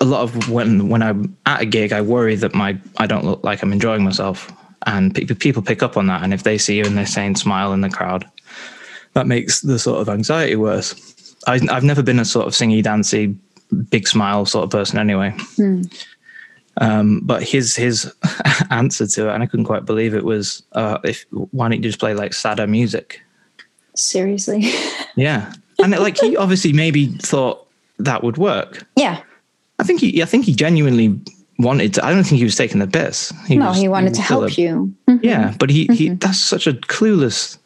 a lot of when when I'm at a gig, I worry that my I don't look like I'm enjoying myself, and pe- people pick up on that. And if they see you and they're saying smile in the crowd, that makes the sort of anxiety worse. I, I've never been a sort of singy, dancey, big smile sort of person anyway. Um, but his his answer to it, and I couldn't quite believe it, was, uh, "If why don't you just play like sadder music?" seriously Yeah, and like he obviously maybe thought that would work. yeah I think he, I think he genuinely wanted to. I don't think he was taking the piss. no was- he wanted was to help a- you Yeah, but he, he that's such a clueless,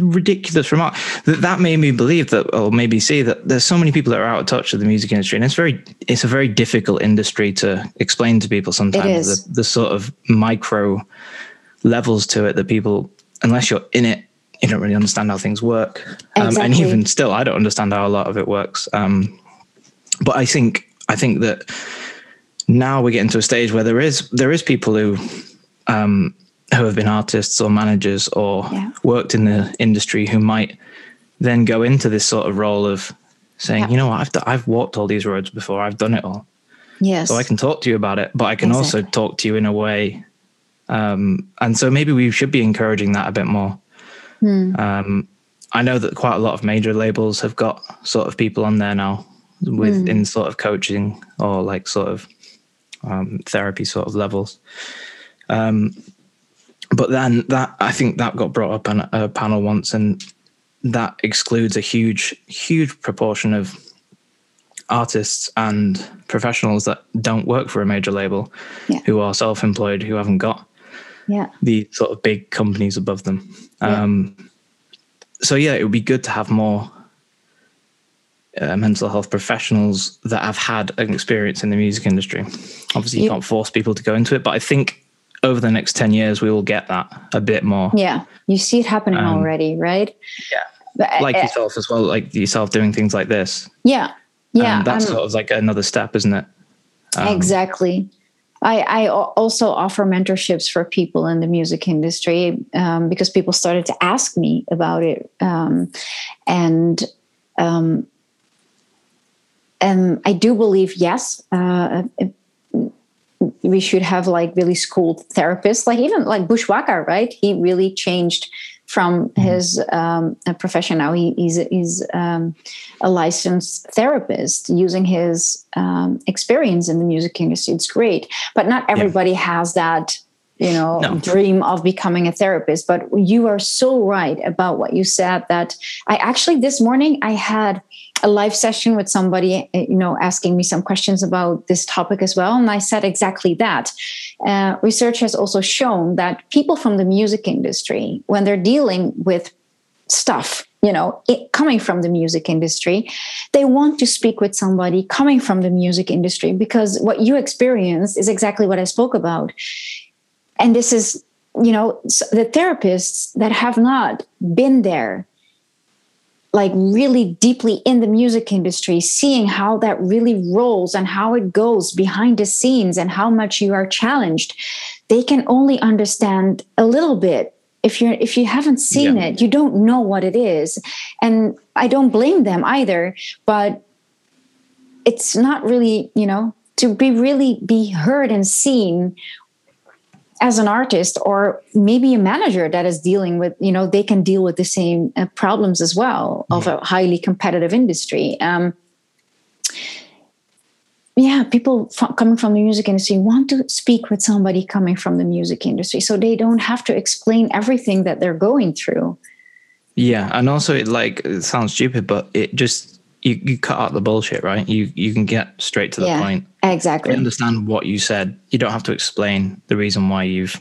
ridiculous remark. That that made me believe that, or maybe see that there's so many people that are out of touch with the music industry, and it's very it's a very difficult industry to explain to people sometimes. The, the sort of micro levels to it that people, unless you're in it, you don't really understand how things work. Um, and even still, I don't understand how a lot of it works. Um, but I think I think that now we're getting to a stage where there is there is people who um, who have been artists or managers or Yeah. worked in the industry who might then go into this sort of role of saying, Yeah. you know, what, I've d- I've walked all these roads before, I've done it all, yes so I can talk to you about it, but I can also talk to you in a way. Um, and so maybe we should be encouraging that a bit more. Hmm. Um, I know that quite a lot of major labels have got sort of people on there now with Hmm. in sort of coaching or like sort of um, therapy sort of levels. Um, but then that I think that got brought up on a panel once, and that excludes a huge, huge proportion of artists and professionals that don't work for a major label, Yeah. who are self-employed, who haven't got Yeah. the sort of big companies above them. Yeah. Um, so yeah, it would be good to have more uh, mental health professionals that have had an experience in the music industry. Obviously, you You- can't force people to go into it, but I think over the next ten years we will get that a bit more. Yeah. You see it happening Um, already, right? yeah. But, uh, Like uh, yourself as well, like yourself doing things like this. yeah. Yeah. Um, that's I'm- sort of like another step, isn't it? Um, exactly. I, I also offer mentorships for people in the music industry um, because people started to ask me about it, um, and um, and I do believe yes, uh, we should have like really schooled therapists, like even like Bushwacka, right? He really changed from his um, profession. Now he, he's he's um, a licensed therapist using his um, experience in the music industry. It's great, but not everybody has that. You know, No. dream of becoming a therapist. But you are so right about what you said. That I actually this morning I had a live session with somebody, uh, you know, asking me some questions about this topic as well, and I said exactly that. Uh, research has also shown that people from the music industry, when they're dealing with stuff you know it, coming from the music industry they want to speak with somebody coming from the music industry because what you experience is exactly what i spoke about and this is you know the therapists that have not been there like really deeply in the music industry seeing how that really rolls and how it goes behind the scenes and how much you are challenged they can only understand a little bit if you're if you haven't seen Yeah. it you don't know what it is and i don't blame them either but it's not really you know to be really be heard and seen as an artist or maybe a manager that is dealing with you know they can deal with the same uh, problems as well of a highly competitive industry um, yeah people f- coming from the music industry want to speak with somebody coming from the music industry so they don't have to explain everything that they're going through Yeah, and also it like it sounds stupid, but it just you, you cut out the bullshit, right? You you can get straight to the yeah point. I exactly understand what you said. You don't have to explain the reason why you've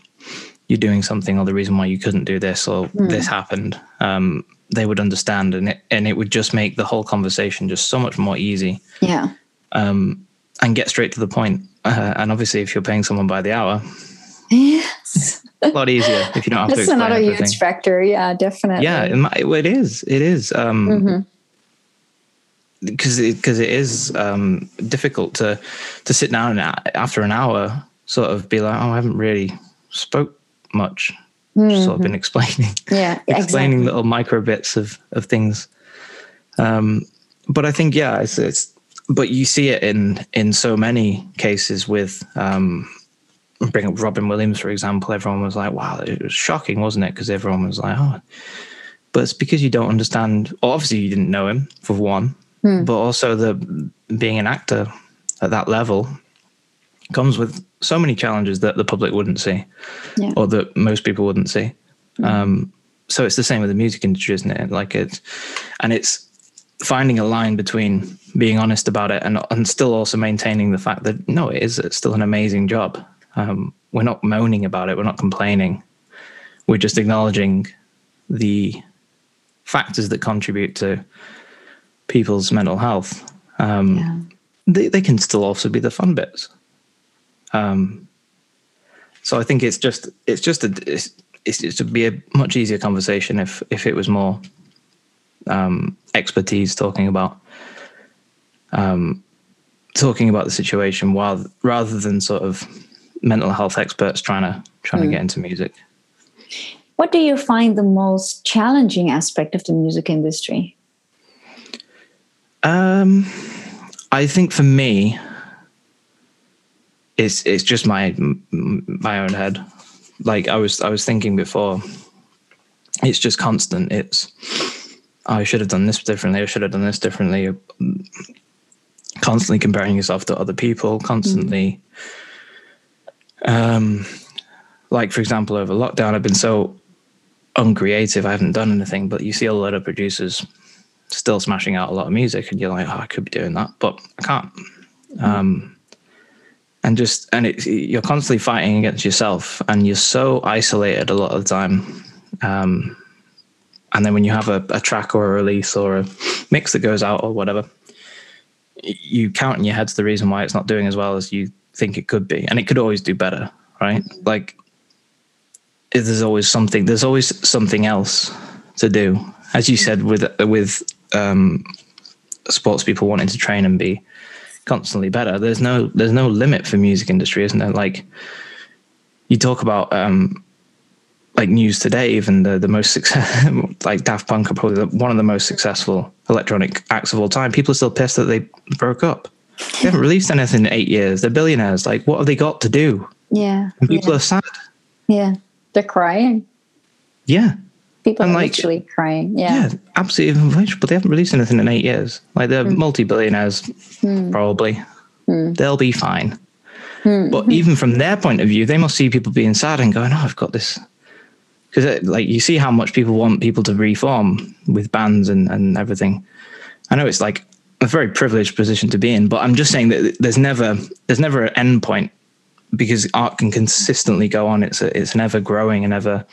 you're doing something or the reason why you couldn't do this or this happened. Um, they would understand, and it and it would just make the whole conversation just so much more easy yeah um, and get straight to the point. Uh, and obviously, if you're paying someone by the hour, yes a lot easier if you don't have to that's explain another everything. huge factor yeah definitely yeah, it, it is. It is. Um, Mhm. Because it, cause it is um, difficult to to sit down and after an hour sort of be like, oh, I haven't really spoke much. Just sort of been explaining, yeah explaining exactly. little micro bits of of things. Um, but I think yeah, it's, it's but you see it in in so many cases with. Um, bring up Robin Williams for example. Everyone was like, "Wow, it was shocking, wasn't it?" Because everyone was like, "Oh," but it's because you don't understand. Well, obviously, you didn't know him for one, but also the being an actor at that level comes with so many challenges that the public wouldn't see, Yeah. or that most people wouldn't see. Um, so it's the same with the music industry, isn't it? Like it's, and it's finding a line between being honest about it and and still also maintaining the fact that no, it is it's still an amazing job. Um, we're not moaning about it. We're not complaining. We're just acknowledging the factors that contribute to people's mental health. Um, yeah. they, they can still also be the fun bits. Um, so I think it's just it's just a it's, it's it would be a much easier conversation if if it was more um, expertise talking about um, talking about the situation while rather than sort of mental health experts trying to trying to get into music. What do you find the most challenging aspect of the music industry? Um, I think for me, it's it's just my my own head. Like I was I was thinking before, it's just constant. It's "Oh, I should have done this differently. I should have done this differently. Constantly comparing yourself to other people. Constantly um, like for example, over lockdown, I've been so uncreative. I haven't done anything, but you see a lot of producers still smashing out a lot of music, and you're like, oh, I could be doing that, but I can't. Um, and just and you're constantly fighting against yourself, and you're so isolated a lot of the time. Um, and then when you have a, a track or a release or a mix that goes out or whatever, you count in your head the reason why it's not doing as well as you think it could be, and it could always do better, right? Like there's always something. There's always something else to do, as you said with with um, sports people wanting to train and be constantly better. There's no there's no limit for music industry, isn't there? Like you talk about um, like news today, even the the most success like Daft Punk are probably the, one of the most successful electronic acts of all time. People are still pissed that they broke up. They haven't released anything in eight years. They're billionaires. Like, what have they got to do? Yeah. And people yeah. are sad. Yeah. They're crying. Yeah. People and are like, literally crying. Yeah. Yeah, absolutely. But they haven't released anything in eight years. Like they're mm. multi billionaires, mm. probably. Mm. They'll be fine. Hmm. But even from their point of view, they must see people being sad and going, "Oh, I've got this." Because uh, like you see how much people want people to reform with bands and and everything. I know it's like a very privileged position to be in, but I'm just saying that there's never there's never an end point because art can consistently go on. It's a, it's an ever growing and ever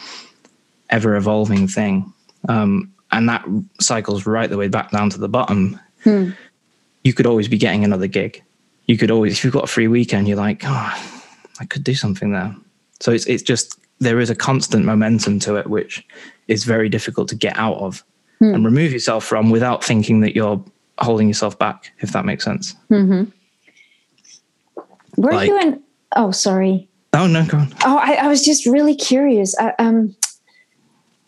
ever evolving thing, um, and that cycles right the way back down to the bottom. Hmm. You could always be getting another gig. You could always, if you've got a free weekend, you're like, oh, I could do something there. So it's it's just there is a constant momentum to it, which is very difficult to get out of hmm. and remove yourself from without thinking that you're holding yourself back. If that makes sense. Mm-hmm. Were like, you in? Oh, sorry. Oh no, go on. Oh, I, I was just really curious. I, um,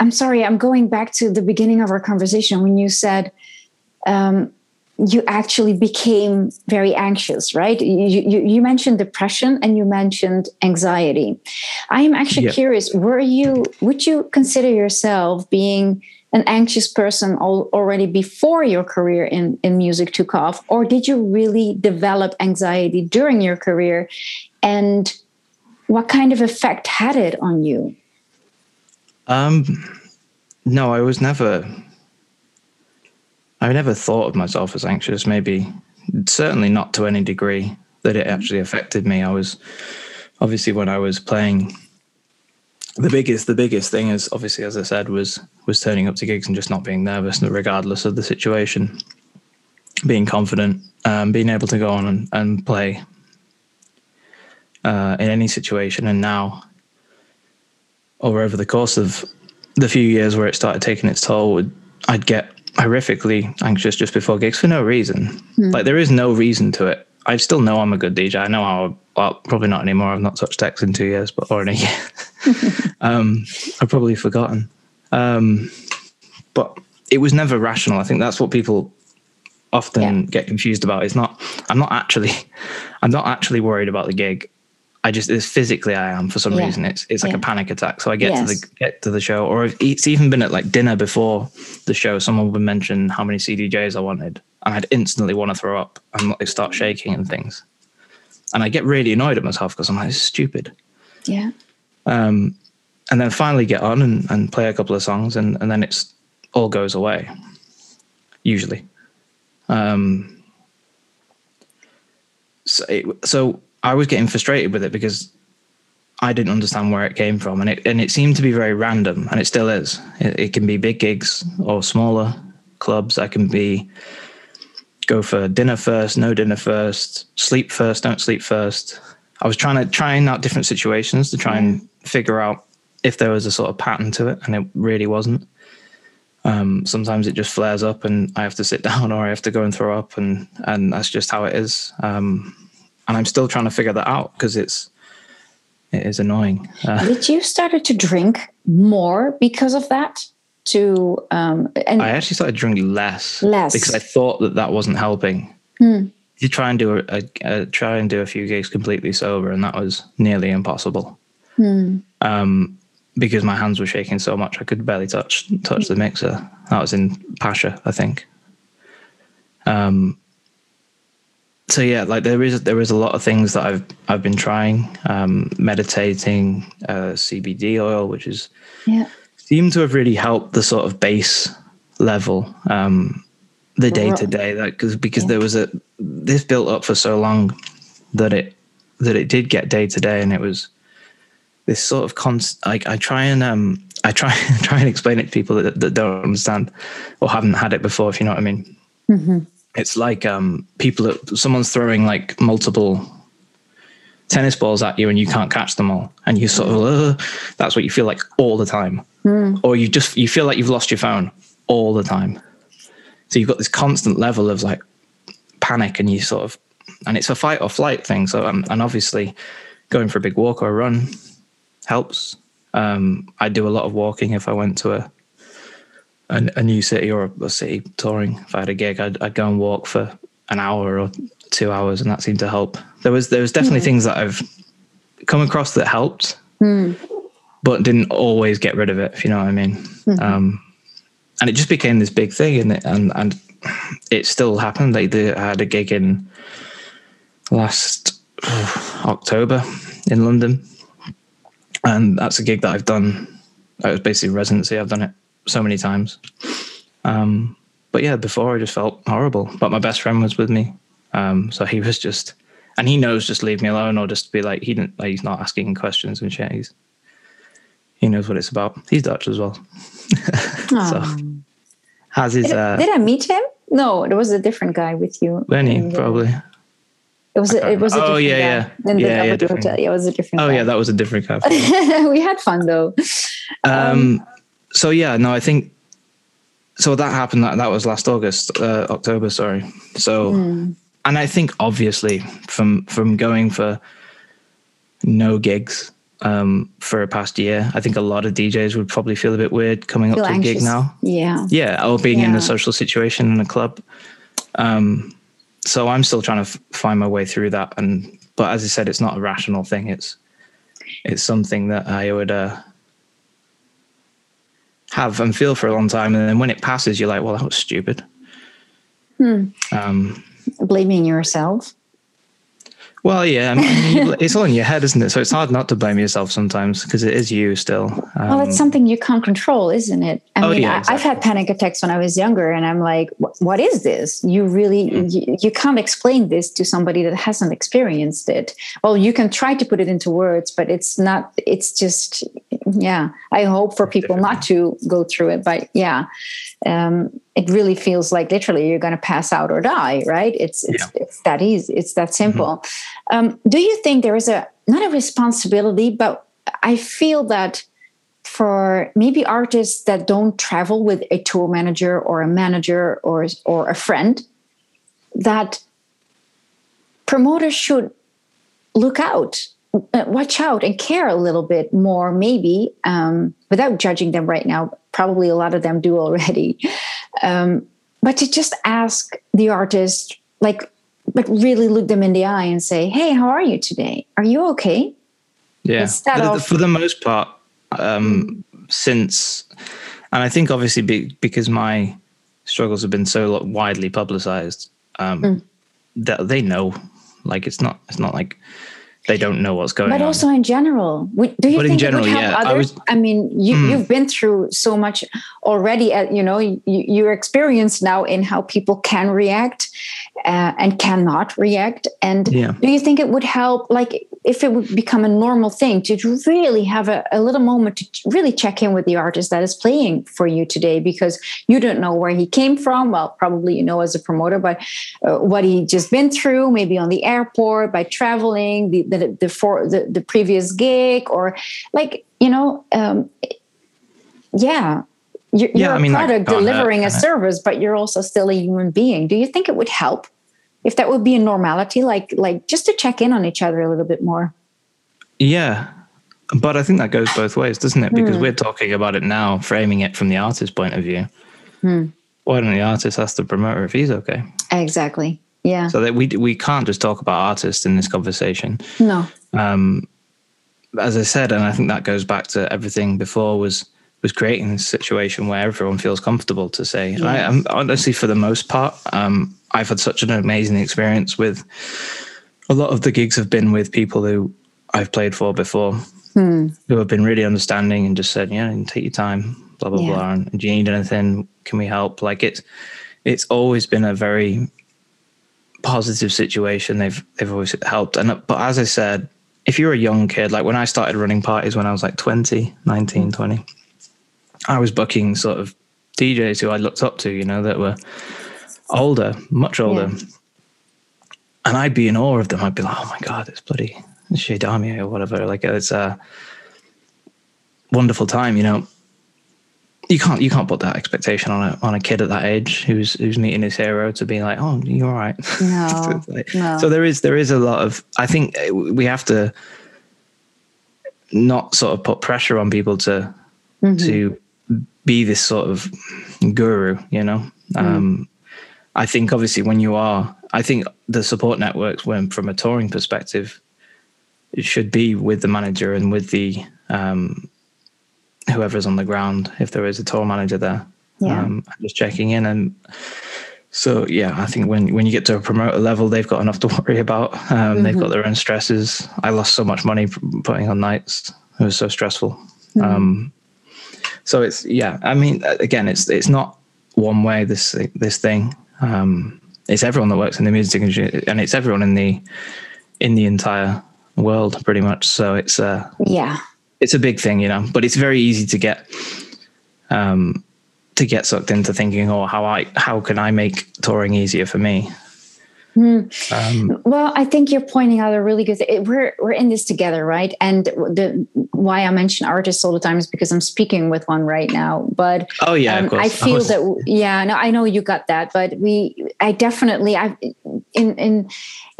I'm sorry. I'm going back to the beginning of our conversation when you said um, you actually became very anxious, right? You, you, you, mentioned depression and you mentioned anxiety. I am actually yeah. curious. Were you? Would you consider yourself being an anxious person already before your career in, in music took off, or did you really develop anxiety during your career and what kind of effect had it on you? Um, no, I was never. I never thought of myself as anxious. Maybe, certainly not to any degree that it actually affected me. I was obviously when I was playing. The biggest, the biggest thing is obviously, as I said, was was turning up to gigs and just not being nervous, regardless of the situation. Being confident, um, being able to go on and, and play uh, in any situation. And now, or over the course of the few years where it started taking its toll, I'd get horrifically anxious just before gigs for no reason. Mm. Like there is no reason to it. I still know I'm a good DJ. I know how. Well, probably not anymore. I've not touched X in two years, but or in a year. um, I've probably forgotten. Um, but it was never rational. I think that's what people often yeah. get confused about. It's not. I'm not actually. I'm not actually worried about the gig. I just it's physically I am for some yeah. reason. It's it's like yeah. a panic attack. So I get yes. to the get to the show, or it's even been at like dinner before the show. Someone would mention how many CDJs I wanted, and I'd instantly want to throw up and like start shaking and things. And I get really annoyed at myself because I'm like, this is stupid. Yeah. Um, and then finally get on and, and play a couple of songs, and and then it's all goes away. Usually. Um. So, it, so I was getting frustrated with it because I didn't understand where it came from, and it and it seemed to be very random, and it still is. It, it can be big gigs or smaller clubs. I can be go for dinner first, no dinner first, sleep first, don't sleep first. I was trying to trying out different situations to try and figure out if there was a sort of pattern to it, and it really wasn't. Um, sometimes it just flares up, and I have to sit down, or I have to go and throw up, and and that's just how it is. Um, and I'm still trying to figure that out because it's it is annoying. Uh, Did you started to drink more because of that? To um, and I actually started drinking less, less because I thought that that wasn't helping. Hmm. You try and do a, a, a, try and do a few gigs completely sober, and that was nearly impossible. Hmm. Um, because my hands were shaking so much, I could barely touch touch the mixer. That was in Pacha, I think. Um, so yeah, like there is there is a lot of things that I've I've been trying, um, meditating, uh, CBD oil, which is Yeah. seemed to have really helped the sort of base level, um, the day to day. That because because Yeah. there was a this built up for so long that it that it did get day to day, and it was this sort of const. Like I try and um I try try and explain it to people that, that don't understand or haven't had it before, if you know what I mean. It's like um people that someone's throwing like multiple tennis balls at you and you can't catch them all. And you sort of "Ugh." that's what you feel like all the time. Or you just you feel like you've lost your phone all the time. So you've got this constant level of like panic and you sort of and it's a fight or flight thing. So um, and obviously going for a big walk or a run helps. Um i do a lot of walking if i went to a a, a new city or a, a city touring. If i had a gig I'd, I'd go and walk for an hour or two hours and that seemed to help. There was there was definitely hmm. things that i've come across that helped hmm. but didn't always get rid of it if you know what i mean. Hmm. Um and it just became this big thing and it, and and it still happened. Like the, i had a gig in last october in london and that's a gig that i've done. It was basically residency i've done it so many times um but yeah before i just felt horrible but my best friend was with me um so he was just and he knows just leave me alone or just be like he didn't like he's not asking questions and shit he's he knows what it's about he's dutch as well so has his Did, uh did I meet him? No, there was a different guy with you. Benny And, uh, probably It was a, it was a Oh, different yeah, guy yeah. than the Yeah, yeah, hotel. Yeah, it was a different oh guy. yeah that was a different cafe we had fun though. um so yeah no i think so that happened that that was last august uh, october sorry. So and i think obviously from from going for no gigs um for a past year i think a lot of djs would probably feel a bit weird coming Feel up to a gig now. Yeah. yeah or being in a social situation in a club. Um so i'm still trying to f- find my way through that and but as i said it's not a rational thing. It's it's something that i would uh have and feel for a long time and then when it passes you're like well that was stupid um Blaming yourself. Well yeah I mean, it's all in your head isn't it so it's hard not to blame yourself sometimes because it is you still um, Well, it's something you can't control, isn't it? I Oh, mean, yeah, I, I've had panic attacks when I was younger, and I'm like, "What is this? You really, Mm. you, you can't explain this to somebody that hasn't experienced it." Well, you can try to put it into words, but it's not. It's just, yeah. I hope for people not to go through it, but yeah, um, it really feels like literally you're going to pass out or die, right? It's it's, it's that easy. It's that simple. Um, do you think there is a not a responsibility, but I feel that for maybe artists that don't travel with a tour manager or a manager or or a friend that promoters should look out uh, watch out and care a little bit more maybe um, without judging them right now probably a lot of them do already um, but to just ask the artist like but really look them in the eye and say hey how are you today? Are you okay? Yeah. Instead for, the, of- for the most part um since and i think obviously be, because my struggles have been so widely publicized um Mm. that they know like it's not it's not like they don't know what's going but on. But also in general do you But in think general, it would help yeah, I others? was- i mean you, Mm. you've been through so much already uh, you know you, you're experienced now in how people can react uh, and cannot react. And Yeah. do you think it would help like if it would become a normal thing to really have a, a little moment to really check in with the artist that is playing for you today? Because you don't know where he came from. Well probably you know as a promoter but uh, what he just been through maybe on the airport by traveling the the the, for, the, the previous gig or like you know um, yeah you're, Yeah, you're I mean, a product hurt, delivering a can service but you're also still a human being. Do you think it would help if that would be a normality like like just to check in on each other a little bit more? Yeah but i think that goes both ways doesn't it? Because Hmm. we're talking about it now framing it from the artist's point of view. Hmm. why don't the artist ask the promoter if he's okay? Exactly yeah so that we we can't just talk about artists in this conversation no um, as I said, and I think that goes back to everything before was was creating this situation where everyone feels comfortable to say. And I, I'm honestly, for the most part, um, I've had such an amazing experience with a lot of the gigs have been with people who I've played for before, Hmm. who have been really understanding and just said, "Yeah, you take your time, blah blah Yeah. blah." And do you need anything? Can we help? Like it's it's always been a very positive situation. They've they've always helped. And uh, but as I said, if you're a young kid, like when I started running parties when I was like 20, 19, 20, I was booking sort of DJs who I looked up to, you know, that were older, much older. Yeah. And I'd be in awe of them. I'd be like, oh my God, it's bloody Shay Damier or whatever. Like it's a wonderful time, you know. You can't you can't put that expectation on a on a kid at that age who's who's meeting his hero to be like, oh, you're all right. No, Like, no. So there is there is a lot of I think uh, we have to not sort of put pressure on people to Mm-hmm. to be this sort of guru, you know. Um, I think obviously when you are, I think the support networks, when from a touring perspective, it should be with the manager and with the um, whoever's on the ground, if there is a tour manager there, Yeah. um, just checking in. And so, yeah, I think when when you get to a promoter level, they've got enough to worry about. Um, They've got their own stresses. I lost so much money putting on nights; it was so stressful. Um, so it's yeah. I mean, again, it's it's not one way. This this thing. Um, it's everyone that works in the music industry, and it's everyone in the in the entire world, pretty much. So it's uh yeah. It's a big thing, you know. But it's very easy to get um to get sucked into thinking, oh, how I how can I make touring easier for me? Um, Well, I think you're pointing out a really good thing. We're we're in this together, right? And the why I mention artists all the time is because I'm speaking with one right now. But oh yeah, um, of course. I feel was- that yeah, no, I know you got that, but we, I definitely, I, in in,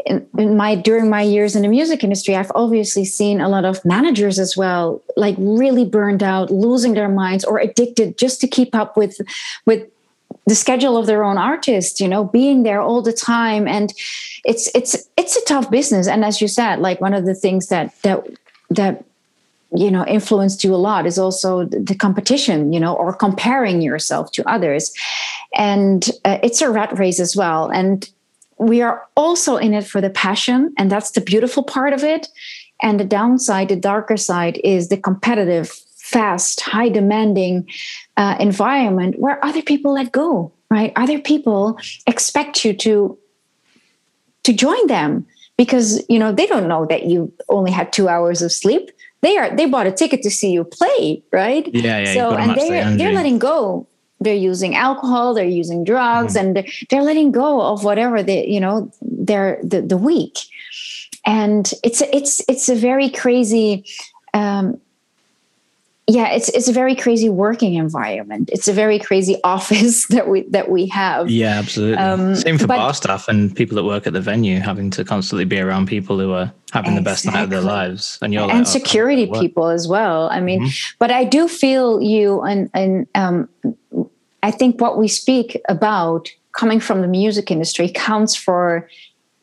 in my during my years in the music industry, I've obviously seen a lot of managers as well, like really burned out, losing their minds, or addicted just to keep up with with the schedule of their own artists you know being there all the time. And it's it's it's a tough business. And as you said like one of the things that that that you know influenced you a lot is also the the competition you know or comparing yourself to others. And uh, it's a rat race as well. And we are also in it for the passion. And that's the beautiful part of it. And the downside the darker side is the competitive fast high demanding uh, environment where other people let go right? Other people expect you to to join them because you know they don't know that you only had two hours of sleep. They are they bought a ticket to see you play right? Yeah, yeah, so and match the they're they're letting go. They're using alcohol they're using drugs Mm-hmm. and they're, they're letting go of whatever they you know they're the, the weak. And it's a, it's it's a very crazy um yeah it's it's a very crazy working environment. It's a very crazy office that we that we have. Yeah, absolutely. Um, Same for but- bar staff and people that work at the venue, having to constantly be around people who are having the best night of their lives, and you're like, and oh, security people as well. I mean Mm-hmm. but i do feel you and and um i think what we speak about coming from the music industry counts for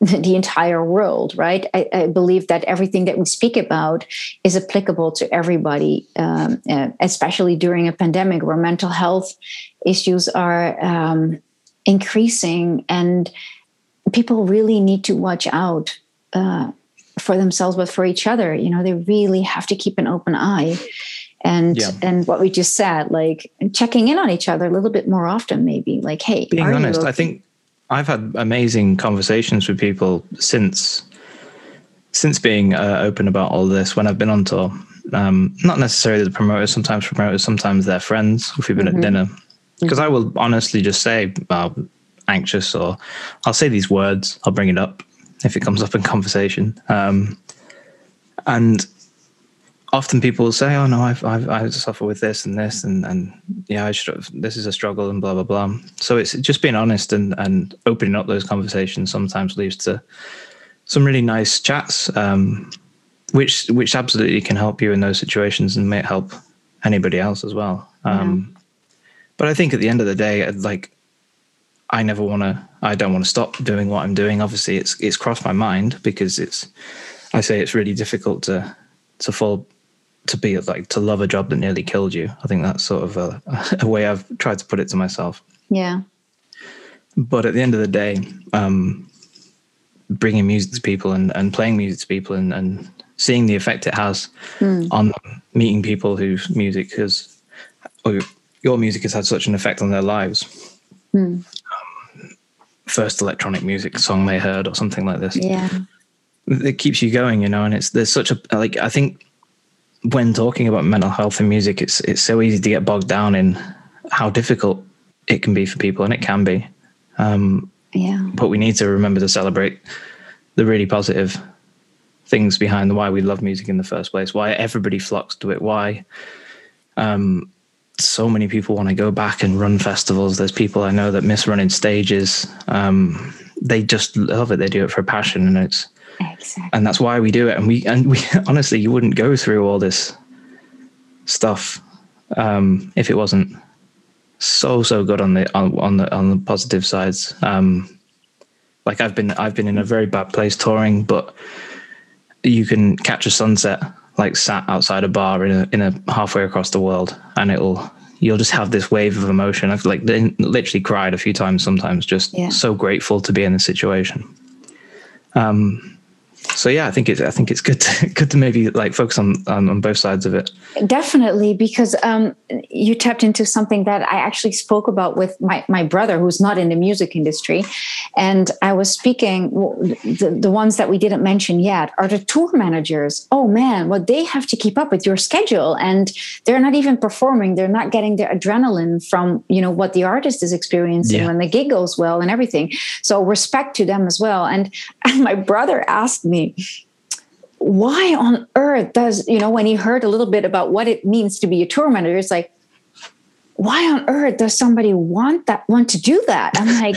the entire world right? I, I believe that everything that we speak about is applicable to everybody um, uh, especially during a pandemic where mental health issues are um, increasing and people really need to watch out uh, for themselves but for each other. You know they really have to keep an open eye. And Yeah. and what we just said like checking in on each other a little bit more often maybe like hey being are you honest, I think I've had amazing conversations with people since since being uh, open about all this when I've been on tour. Um, not necessarily the promoters, sometimes promoters, sometimes their friends if we've been at dinner. Because I will honestly just say, uh, anxious, or I'll say these words, I'll bring it up if it comes up in conversation. Um, and often people will say, "Oh no, I've, I've I suffer with this and this, and and yeah, I should. Have, this is a struggle, and blah blah blah." So it's just being honest and and opening up those conversations sometimes leads to some really nice chats, um, which which absolutely can help you in those situations and may help anybody else as well. Um, But I think at the end of the day, like I never want to. I don't want to stop doing what I'm doing. Obviously, it's it's crossed my mind because it's. I say it's really difficult to to fall to be like to love a job that nearly killed you. I think that's sort of a, a way I've tried to put it to myself. yeah but at the end of the day, um, bringing music to people and, and playing music to people and, and seeing the effect it has Hmm. on them, meeting people whose music has, or your music has had such an effect on their lives. Hmm. Um, first electronic music song they heard or something like this. Yeah. It keeps you going, you know, and it's, there's such a, like, I think when talking about mental health and music, it's, it's so easy to get bogged down in how difficult it can be for people and it can be. Um, Yeah. but we need to remember to celebrate the really positive things behind why we love music in the first place why everybody flocks to it why um so many people want to go back and run festivals there's people i know that miss running stages um they just love it they do it for passion and it's Exactly. and that's why we do it and we and we honestly you wouldn't go through all this stuff um if it wasn't so so good on the on, on the on the positive sides um like i've been i've been in a very bad place touring but you can catch a sunset like sat outside a bar in a, in a halfway across the world and it'll you'll just have this wave of emotion i've like literally cried a few times sometimes just Yeah. so grateful to be in the situation um so yeah i think it's i think it's good to good to maybe like focus on on, on both sides of it Definitely, because um, you tapped into something that I actually spoke about with my, my brother, who's not in the music industry. And I was speaking, the, the ones that we didn't mention yet are the tour managers. Oh man, well, they have to keep up with your schedule and they're not even performing. They're not getting their adrenaline from, you know, what the artist is experiencing Yeah. when the gig goes well and everything. So respect to them as well. And, and my brother asked me, why on earth does you know when he heard a little bit about what it means to be a tour manager it's like why on earth does somebody want that want to do that? I'm like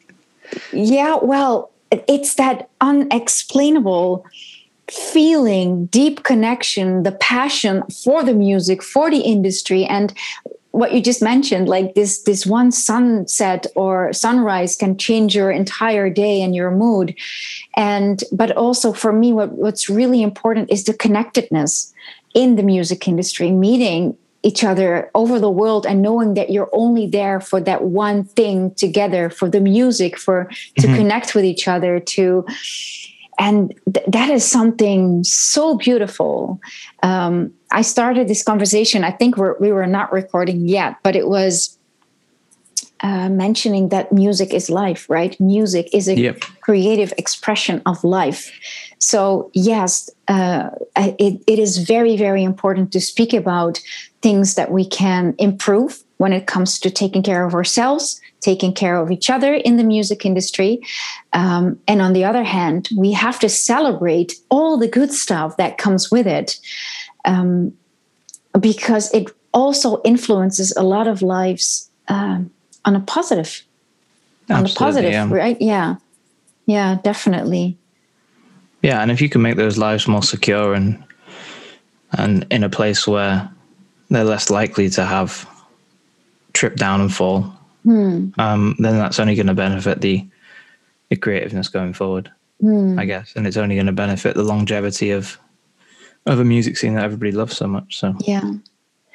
yeah well it's that unexplainable feeling deep connection the passion for the music for the industry and what you just mentioned like this this one sunset or sunrise can change your entire day and your mood. And but also for me what, what's really important is the connectedness in the music industry meeting each other over the world and knowing that you're only there for that one thing together for the music for to mm-hmm. connect with each other to and th- that is something so beautiful. Um, i started this conversation i think we're, we were not recording yet but it was uh, mentioning that music is life right? Music is a Yep. creative expression of life. So yes uh, it, it is very very important to speak about things that we can improve when it comes to taking care of ourselves taking care of each other in the music industry. Um, and on the other hand we have to celebrate all the good stuff that comes with it um, because it also influences a lot of lives um, on a positive on a positive yeah. right? Yeah. Yeah definitely. Yeah, and if you can make those lives more secure and and in a place where they're less likely to have trip down and fall, Hmm. um, then that's only going to benefit the the creativeness going forward, Hmm. I guess, and it's only going to benefit the longevity of of a music scene that everybody loves so much. So yeah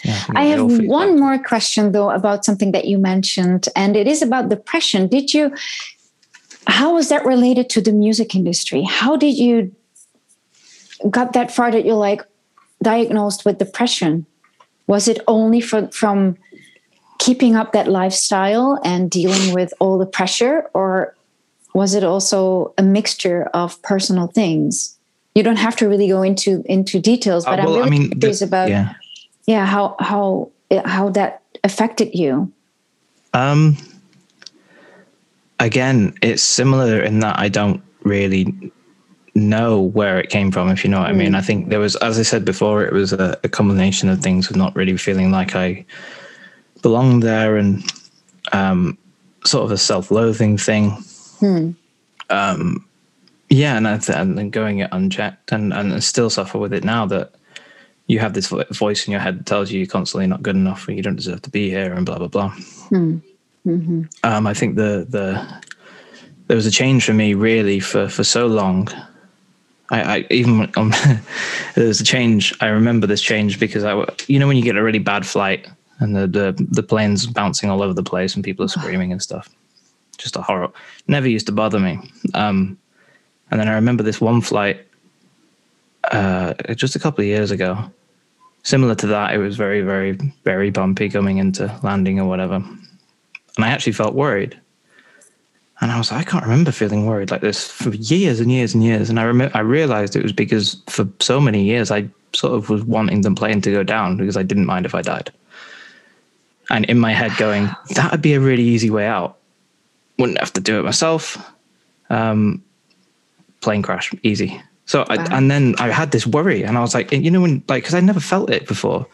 yeah, I have one more question though about something that you mentioned, and it is about depression. Did you? How was that related to the music industry? How did you got that far that you're like diagnosed with depression? Was it only for, from keeping up that lifestyle and dealing with all the pressure, or was it also a mixture of personal things? You don't have to really go into into details, Uh, but well, I'm I really mean, the- curious about yeah. yeah how how how that affected you Um, again, it's similar in that I don't really know where it came from, if you know what I mean. I think there was, as I said before, it was a, a combination of things of not really feeling like I belonged there and um, sort of a self loathing thing. Um, yeah, and, th- and then going it unchecked and, and still suffer with it now that you have this voice in your head that tells you you're constantly not good enough and you don't deserve to be here and blah, blah, blah um, I think the the there was a change for me really for for so long. I, I even um, there was a change. I remember this change because I, you know, when you get a really bad flight and the the the plane's bouncing all over the place and people are screaming and stuff. just a horror. Never used to bother me. Um, and then I remember this one flight uh, just a couple of years ago. Similar to that, it was very, very, very bumpy coming into landing or whatever. And I actually felt worried. And I was I can't remember feeling worried like this for years and years and years. And I remember I realized it was because for so many years I sort of was wanting the plane to go down because I didn't mind if I died. And in my head going, that would be a really easy way out. Wouldn't have to do it myself. Um, plane crash, easy. So wow. I, and then I had this worry, and I was like, you know, when like because I never felt it before.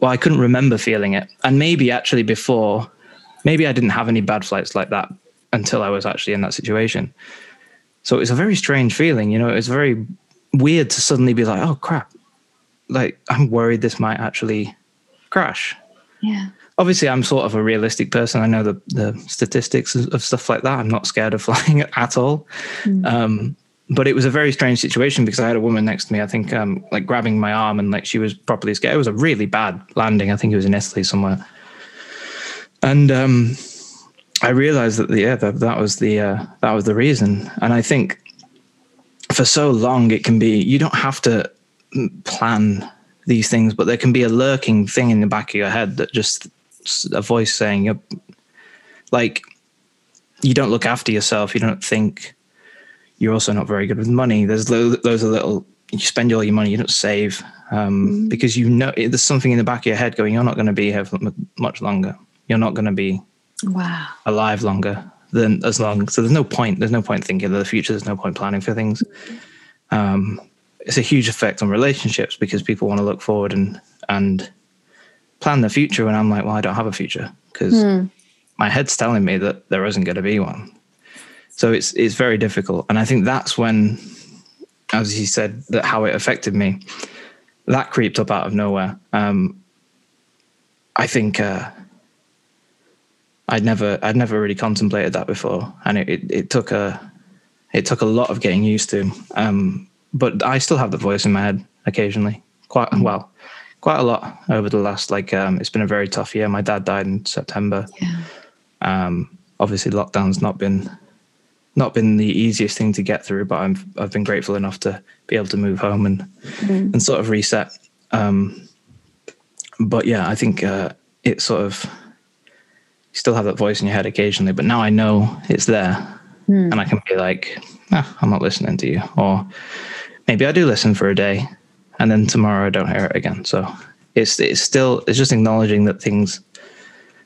Well, I couldn't remember feeling it, and maybe actually before, maybe I didn't have any bad flights like that until I was actually in that situation. So it was a very strange feeling, you know. It was very weird to suddenly be like, oh crap, like I'm worried this might actually crash. Yeah. Obviously, I'm sort of a realistic person. I know the the statistics of, stuff like that. I'm not scared of flying at all. Mm. Um, but it was a very strange situation because I had a woman next to me. I think um, like grabbing my arm and like she was properly scared. It was a really bad landing. I think it was in Italy somewhere. And um, I realized that the, yeah, that, that was the uh, that was the reason. And I think for so long it can be you don't have to plan these things, but there can be a lurking thing in the back of your head that just a voice saying, like, you don't look after yourself. You don't think you're also not very good with money. There's those are little you spend all your money, you don't save um, mm. because you know there's something in the back of your head going, you're not going to be here for much longer. You're not going to be wow alive longer than as long. So there's no point. There's no point thinking of the future. There's no point planning for things. Um, it's a huge effect on relationships because people want to look forward and and plan the future. And I'm like, well, I don't have a future because mm. my head's telling me that there isn't going to be one. So it's it's very difficult, and I think that's when, as he said, that how it affected me, that creeped up out of nowhere. Um, I think uh, I'd never I'd never really contemplated that before, and it, it, it took a it took a lot of getting used to. Um, but I still have the voice in my head occasionally, quite well, quite a lot over the last like um, it's been a very tough year. My dad died in September. Yeah. Um, obviously, lockdown's not been not been the easiest thing to get through, but I've I've been grateful enough to be able to move home and mm. and sort of reset. Um, but yeah, I think uh, it sort of you still have that voice in your head occasionally, but now I know it's there, mm. and I can be like, ah, I'm not listening to you, or maybe I do listen for a day, and then tomorrow I don't hear it again. So it's it's still it's just acknowledging that things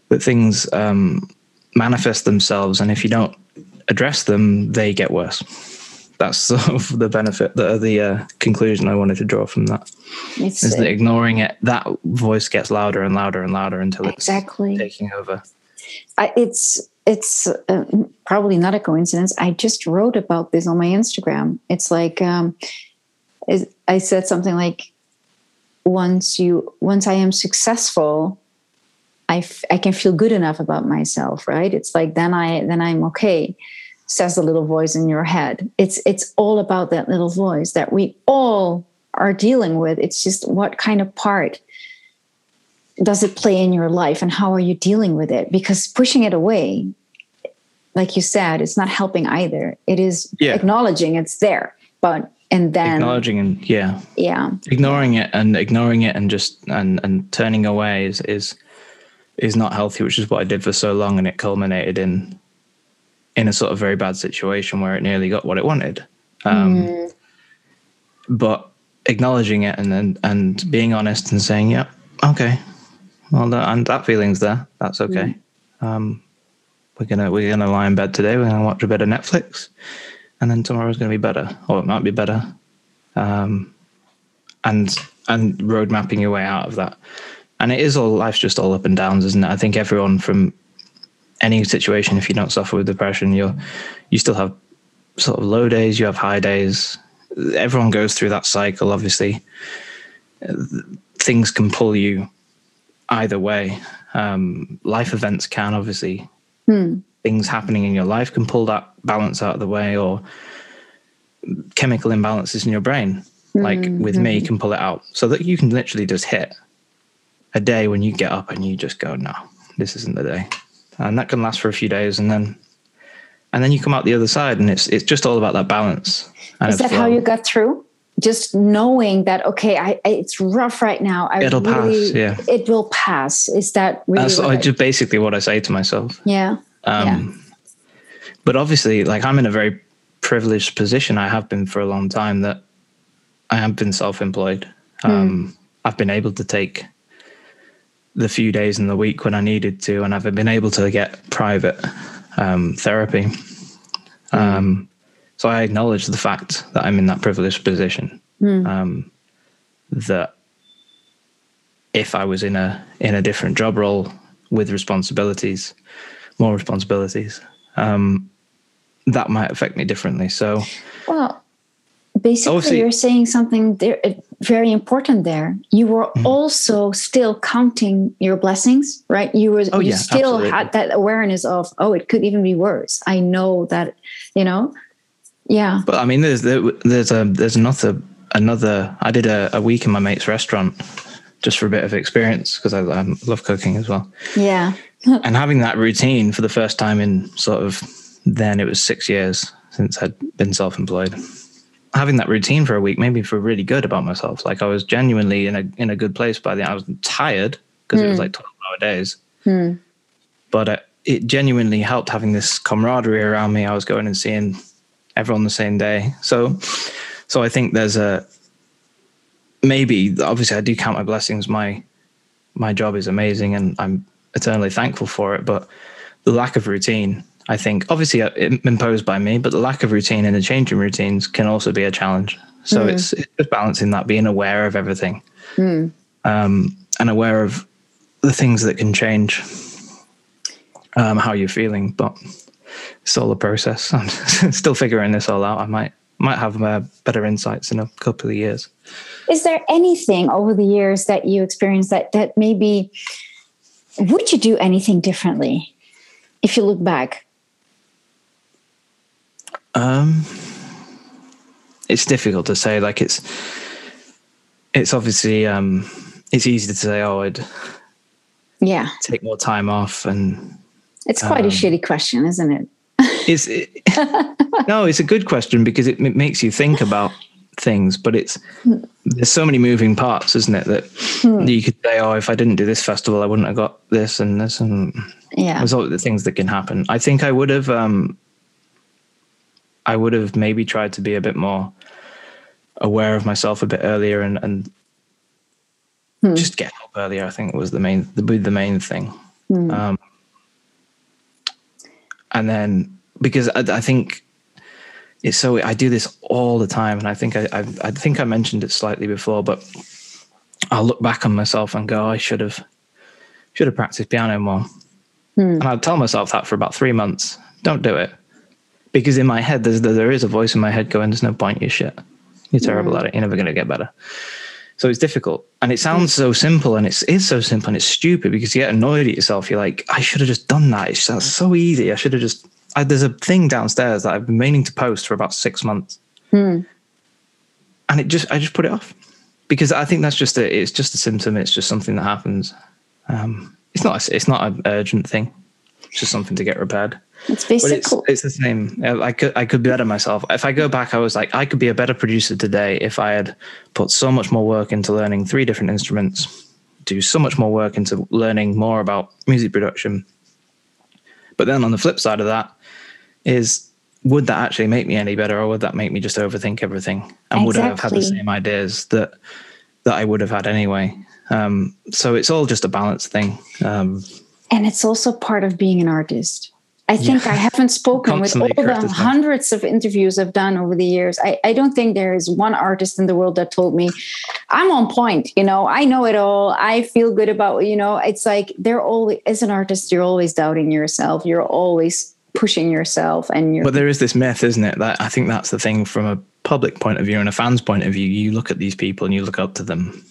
that things um, manifest themselves, and if you don't address them, they get worse. That's sort of the benefit, the the uh, conclusion I wanted to draw from that. It's, is that ignoring it, that voice gets louder and louder and louder until it's exactly. it's taking over. I, it's it's uh, probably not a coincidence. I just wrote about this on my Instagram. It's like um, I said something like, "Once you, once I am successful, I, f- I can feel good enough about myself right? It's like then i then i'm okay says the little voice in your head. It's it's all about that little voice that we all are dealing with. It's just what kind of part does it play in your life and how are you dealing with it? Because pushing it away like you said it's not helping either. It is yeah. acknowledging it's there but and then acknowledging and yeah yeah ignoring it and ignoring it and just and and turning away is is is not healthy, which is what I did for so long, and it culminated in in a sort of very bad situation where it nearly got what it wanted. Um, mm. But acknowledging it and then and being honest and saying, "Yeah, okay, well, that, and that feeling's there. That's okay. Mm. Um, we're gonna we're gonna lie in bed today. We're gonna watch a bit of Netflix, and then tomorrow's gonna be better, or it might be better." Um, and and road mapping your way out of that and it is all life's just all up and downs, isn't it? I think everyone from any situation, if you don't suffer with depression, you're you still have sort of low days, you have high days. Everyone goes through that cycle. Obviously, things can pull you either way. Um, life events can obviously hmm. Things happening in your life can pull that balance out of the way, or chemical imbalances in your brain, like mm-hmm. with me, hmm. can pull it out, so that you can literally just hit a day when you get up and you just go, no, this isn't the day. And that can last for a few days and then and then you come out the other side, and it's it's just all about that balance. Is that how you got through? Just knowing that okay, I, it's rough right now. I It'll really, pass, yeah. it will pass. Is that really? That's what I- just basically what I say to myself. yeah. Um, yeah. But obviously, like I'm in a very privileged position. I have been for a long time. That I have been self-employed. Um, I've been able to take the few days in the week when I needed to, and I've been able to get private um, therapy. Um, so I acknowledge the fact that I'm in that privileged position. Um, that if I was in a in a different job role with responsibilities, more responsibilities, um, that might affect me differently. So Well, basically, Obviously- you're saying something there, uh, very important there. You were Mm-hmm. also still counting your blessings, right? You were Oh, you yeah, still absolutely. had that awareness of, oh, it could even be worse. I know that, you know, yeah, But I mean, there's there, there's a there's another another. I did a, a week in my mate's restaurant just for a bit of experience because I, I love cooking as well. yeah, and having that routine for the first time in sort of then it was six years since I'd been self-employed. Having that routine for a week made me feel really good about myself. Like I was genuinely in a in a good place by the end. I was tired because it was hmm. like twelve hour days, hmm. but it, it genuinely helped having this camaraderie around me. I was going and seeing everyone the same day. So, so I think there's a maybe obviously I do count my blessings. My my job is amazing and I'm eternally thankful for it. But the lack of routine, I think, obviously uh, imposed by me, but the lack of routine and the changing routines can also be a challenge. So it's, it's just balancing that, being aware of everything um, and aware of the things that can change um, how you're feeling. But it's all a process. I'm still figuring this all out. I might might have uh, better insights in a couple of years. Is there anything over the years that you experienced that that maybe would you do anything differently if you look back? Um, it's difficult to say. Like it's, it's obviously um, it's easy to say, oh, I'd Yeah, take more time off, and it's quite a shitty question, isn't it's it, no, it's a good question because it, it makes you think about things, but it's there's so many moving parts, isn't it? That you could say, oh, if I didn't do this festival, I wouldn't have got this and this, and Yeah, there's all the things that can happen. I think I would have, um, I would have maybe tried to be a bit more aware of myself a bit earlier and and just get help earlier. I think was the main the the main thing. Um, and then because I, I think so I do this all the time, and I think I, I I think I mentioned it slightly before, but I'll look back on myself and go, I should have should have practiced piano more. Hmm. And I'd tell myself that for about three months. Don't do it. Because in my head, there's, there is a voice in my head going, there's no point, you're shit. You're terrible hmm. at it. You're never going to get better. So it's difficult. And it sounds hmm. so simple and it's, it's so simple and it's stupid because you get annoyed at yourself. You're like, I should have just done that. It's that's so easy. I should have just, I, there's a thing downstairs that I've been meaning to post for about six months. And it just, I just put it off because I think that's just a, it's just a symptom. It's just something that happens. Um, it's not, a, it's not an urgent thing. It's just something to get repaired. it's basically it's, it's the same. I could I could be better myself. If I go back, I was like, I could be a better producer today if I had put so much more work into learning three different instruments, do so much more work into learning more about music production. But then on the flip side of that is would that actually make me any better or would that make me just overthink everything? And would I have had the same ideas that that I would have had anyway? Um, so it's all just a balance thing. Um, and it's also part of being an artist. I think I haven't spoken with all the hundreds of interviews I've done over the years. I, I don't think there is one artist in the world that told me, I'm on point, you know, I know it all. I feel good about, you know, it's like they're always, as an artist, you're always doubting yourself. You're always pushing yourself and you're, But there is this myth, isn't it? That I think that's the thing from a public point of view and a fan's point of view. You look at these people and you look up to them.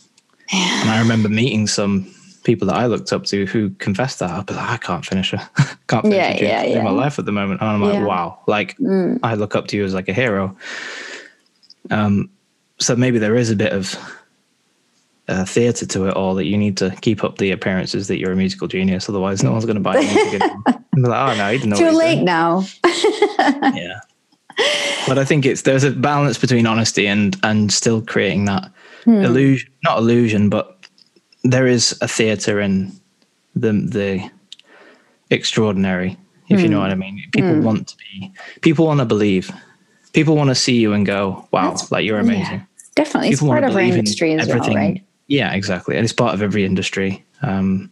And I remember meeting some people that I looked up to who confessed that. Be like, I can't finish a can't finish Yeah, a tune yeah, in my life at the moment. And I'm like, Yeah. Mm. wow, like I look up to you as like a hero. Um, so maybe there is a bit of uh, theatre to it all that you need to keep up the appearances that you're a musical genius. Otherwise, no one's going to buy. I'm like, oh no, he didn't know. Too late doing. now. yeah but i think it's there's a balance between honesty and and still creating that illusion not illusion but there is a theater in the the extraordinary if you know what i mean people want to be people want to believe people want to see you and go wow That's- like you're amazing Yeah, definitely. It's part of our industry as well, right? Yeah exactly. And it's part of every industry. Um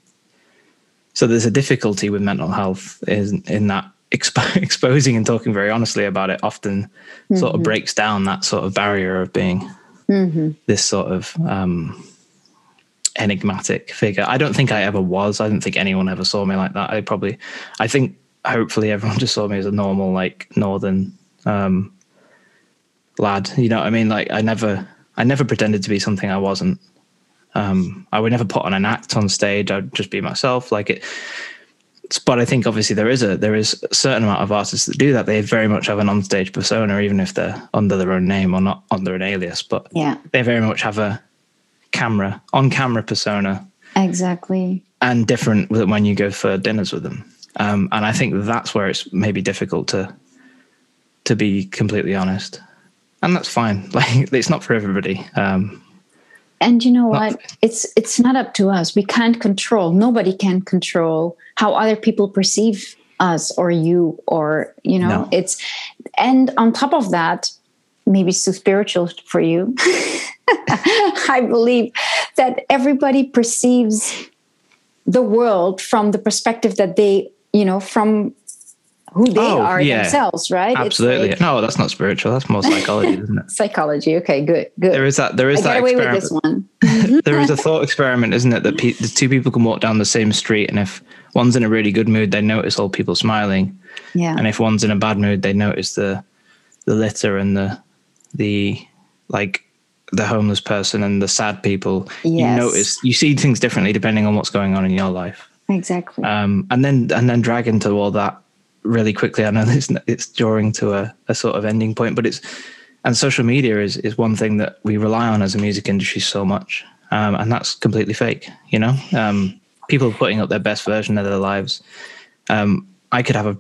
so there's a difficulty with mental health in in that expo- exposing and talking very honestly about it often sort Mm-hmm. of breaks down that sort of barrier of being this sort of um enigmatic figure. I don't think i ever was. I don't think anyone ever saw me like that. I probably i think hopefully everyone just saw me as a normal like northern um lad. You know what i mean? Like i never i never pretended to be something i wasn't um i would never put on an act on stage. I'd just be myself. Like it but i think obviously there is a there is a certain amount of artists that do that. They very much have an on-stage persona even if they're under their own name or not under an alias but Yeah, they very much have a camera on camera persona. Exactly. and different when you go for dinners with them. Um, and i think that's where it's maybe difficult to to be completely honest. And that's fine. Like it's not for everybody. Um, And you know what? It's it's not up to us. We can't control. Nobody can control how other people perceive us or you or you know. No. It's and on top of that, maybe it's too spiritual for you. I believe that everybody perceives the world from the perspective that they, you know, from who they Oh, are yeah. themselves, right? Absolutely like no that's not spiritual that's more psychology isn't it psychology. Okay, good, good. there is that there is I that get away with this one. there is a thought experiment, isn't it? That pe- the two people can walk down the same street, and if one's in a really good mood, they notice all people smiling, Yeah. and if one's in a bad mood, they notice the the litter and the the like the homeless person and the sad people. Yes. You notice you see things differently depending on what's going on in your life, Exactly. um, and then and then drag into all that really quickly. I know it's it's drawing to a, a sort of ending point, but it's and social media is is one thing that we rely on as a music industry so much, um, and that's completely fake. You know, um, people putting up their best version of their lives. Um, I could have a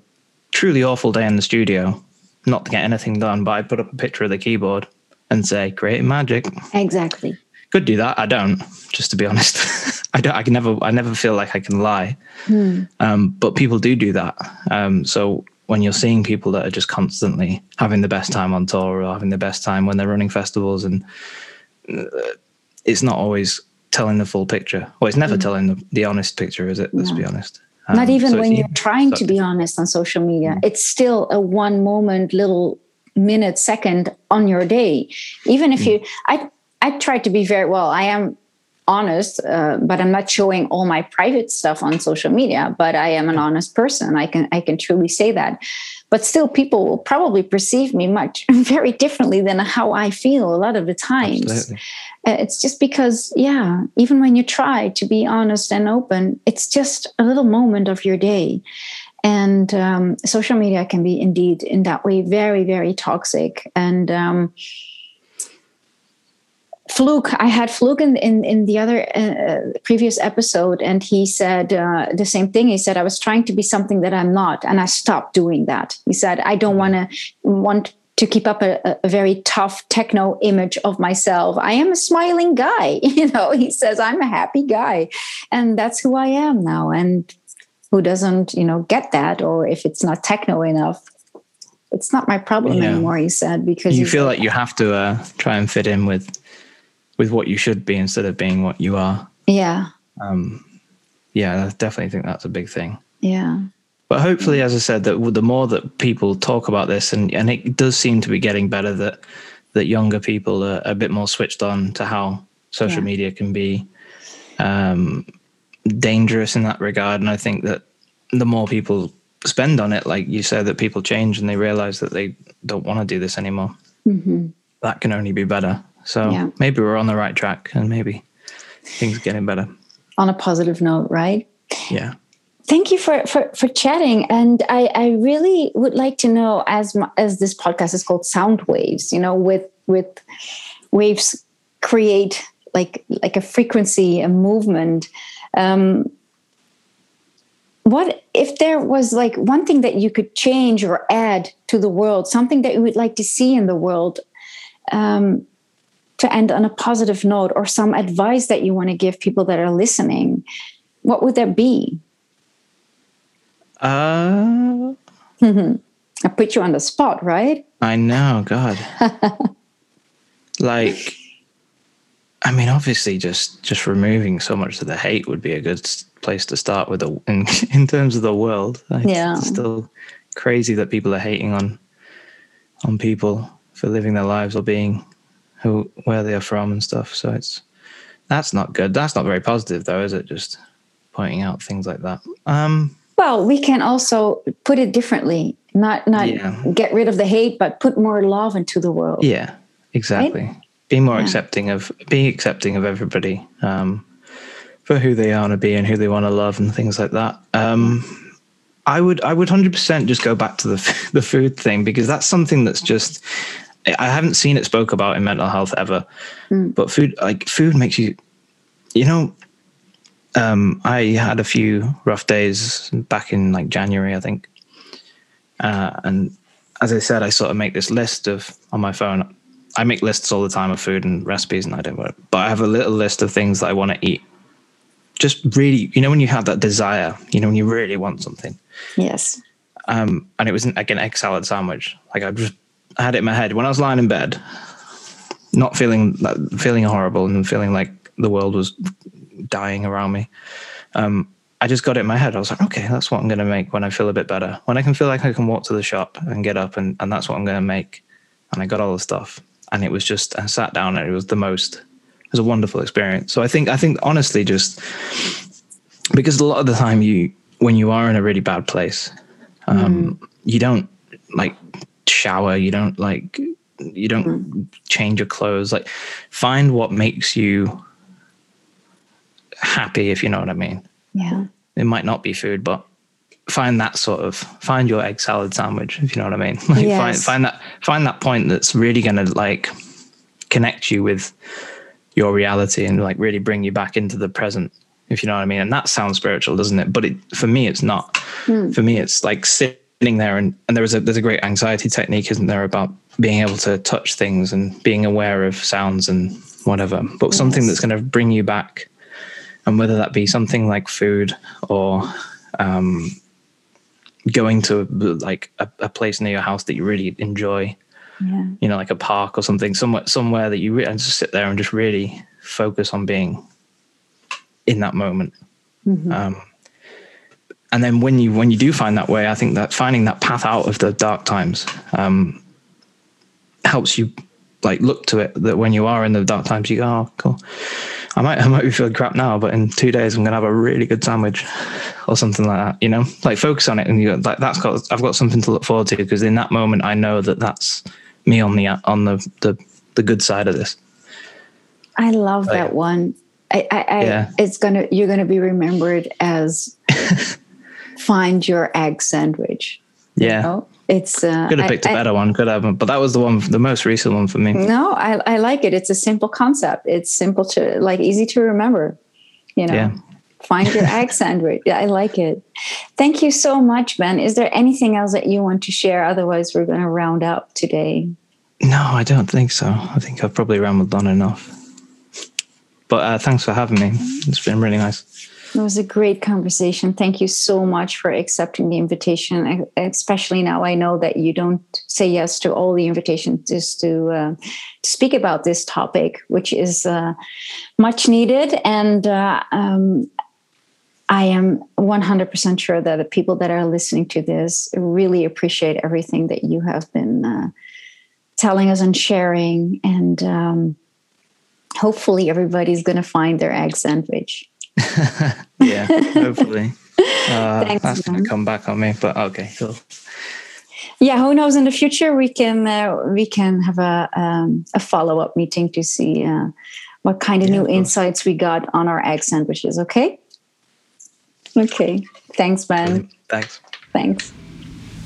truly awful day in the studio, not to get anything done, but I put up a picture of the keyboard and say creating magic. exactly. Could do that. I don't, just to be honest. I don't. I can never. I never feel like I can lie. Um, but people do do that. Um, so when you're seeing people that are just constantly having the best time on tour or having the best time when they're running festivals, and uh, it's not always telling the full picture. Well, it's never telling the, the honest picture, is it? Let's be honest. Not Um, even so when you're trying to be honest on social media. Mm. It's still a one moment, little minute, second on your day. Even if you, I, I try to be very well. I am honest, uh, but I'm not showing all my private stuff on social media. But I am an honest person. I can, I can truly say that. But still, people will probably perceive me much very differently than how I feel a lot of the times. Uh, it's just because yeah even when you try to be honest and open it's just a little moment of your day and um, social media can be indeed in that way very very toxic and um, Fluke, I had Fluke in, in, in the other uh, previous episode, and he said uh, the same thing. He said, I was trying to be something that I'm not, and I stopped doing that. He said, I don't want to want to keep up a, a very tough techno image of myself. I am a smiling guy. You know, he says, I'm a happy guy, and that's who I am now. And who doesn't, you know, get that, or if it's not techno enough, it's not my problem Yeah. anymore. He said because You feel like you have to uh, try and fit in with with what you should be instead of being what you are. yeah, Um, yeah, I definitely think that's a big thing. yeah. But hopefully, as I said, that the more that people talk about this, and, and it does seem to be getting better, that that younger people are a bit more switched on to how social Yeah. media can be um, dangerous in that regard. And I think that the more people spend on it, like you said, that people change and they realize that they don't want to do this anymore. That can only be better. So Yeah. maybe we're on the right track, and maybe things are getting better. On a positive note, right? Yeah. thank you for, for for chatting and i i really would like to know as as this podcast is called sound waves you know with with waves create like like a frequency a movement um what if there was like one thing that you could change or add to the world, something that you would like to see in the world, um, to end on a positive note, or some advice that you want to give people that are listening, what would that be? Uh, I put you on the spot, right? I know, God. like, I mean, obviously, just just removing so much of the hate would be a good place to start with. The, in in terms of the world, Like, Yeah. it's still crazy that people are hating on on people for living their lives or being who where they are from and stuff. So it's that's not good. That's not very positive, though, is it? Just pointing out things like that. Um, Well, we can also put it differently. Not not Yeah. get rid of the hate, but put more love into the world. Yeah, exactly. Be more Yeah. accepting of be accepting of everybody um, for who they are to be and who they want to love and things like that. Um, I would I would hundred percent just go back to the f- the food thing because that's something that's just I haven't seen it spoke about in mental health ever, but food like food makes you you know. Um, I had a few rough days back in like January, I think, uh, and as I said, I sort of make this list of on my phone. I make lists all the time of food and recipes, and I don't want. But I have a little list of things that I want to eat. Just really, you know, when you have that desire, you know, when you really want something. Yes. Um, and it was an- like an egg salad sandwich. Like I just I had it in my head when I was lying in bed, not feeling feeling horrible and feeling like the world was dying around me. Um, I just got it in my head. I was like, okay, that's what I'm going to make when I feel a bit better. When I can feel like I can walk to the shop and get up, and, and that's what I'm going to make. And I got all the stuff, and it was just I sat down, and it was the most. It was a wonderful experience. So I think I think honestly, just because a lot of the time you when you are in a really bad place, um, you don't like shower, you don't like you don't hmm. change your clothes. Like find what makes you happy, if you know what I mean Yeah. it might not be food, but find that sort of find your egg salad sandwich, if you know what I mean. Like find Yes. find that find that point that's really gonna like connect you with your reality and like really bring you back into the present, if you know what I mean. And that sounds spiritual, doesn't it? But it for me it's not. Hmm. For me it's like sitting there and, and there is a there's a great anxiety technique, isn't there, about being able to touch things and being aware of sounds and whatever. But something that's gonna bring you back and whether that be something like food or um, going to like a, a place near your house that you really enjoy, Yeah. you know, like a park or something, somewhere somewhere that you re- and just sit there and just really focus on being in that moment. Um, and then when you when you do find that way, I think that finding that path out of the dark times um, helps you like look to it that when you are in the dark times, you go, oh, cool. I might I might be feeling crap now, but in two days I'm gonna have a really good sandwich or something like that. You know, like focus on it, and you go, like that's got I've got something to look forward to because in that moment I know that that's me on the on the the, the good side of this. I love Oh, that one. I, I, I Yeah. it's gonna you're gonna be remembered as find your egg sandwich. Yeah, Oh, it's uh, could have picked a I- better one, could have, but that was the one, the most recent one for me. No, I, I like it. It's a simple concept. It's simple to like easy to remember. You know, Yeah. find your egg sandwich. Yeah, I like it. Thank you so much, Ben. Is there anything else that you want to share? Otherwise, we're going to round up today. No, I don't think so. I think I've probably rambled on enough. But uh, thanks for having me. It's been really nice. It was a great conversation. Thank you so much for accepting the invitation. Especially now, I know that you don't say yes to all the invitations just to uh, to speak about this topic, which is uh, much needed. And uh, um, I am 100% sure that the people that are listening to this really appreciate everything that you have been uh, telling us and sharing. And um, hopefully, everybody's going to find their egg sandwich. Yeah, hopefully. Uh, Thanks, that's going to come back on me, but okay, cool. yeah who knows in the future we can uh, we can have a um, a follow-up meeting to see uh, what kind of Yeah, new of insights we got on our egg sandwiches okay okay thanks ben Thanks. thanks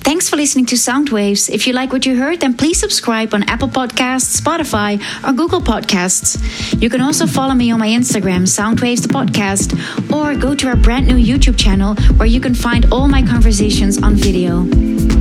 Thanks for listening to Soundwaves. If you like what you heard, then please subscribe on Apple Podcasts, Spotify, or Google Podcasts. You can also follow me on my Instagram, Soundwaves the Podcast, or go to our brand new YouTube channel where you can find all my conversations on video.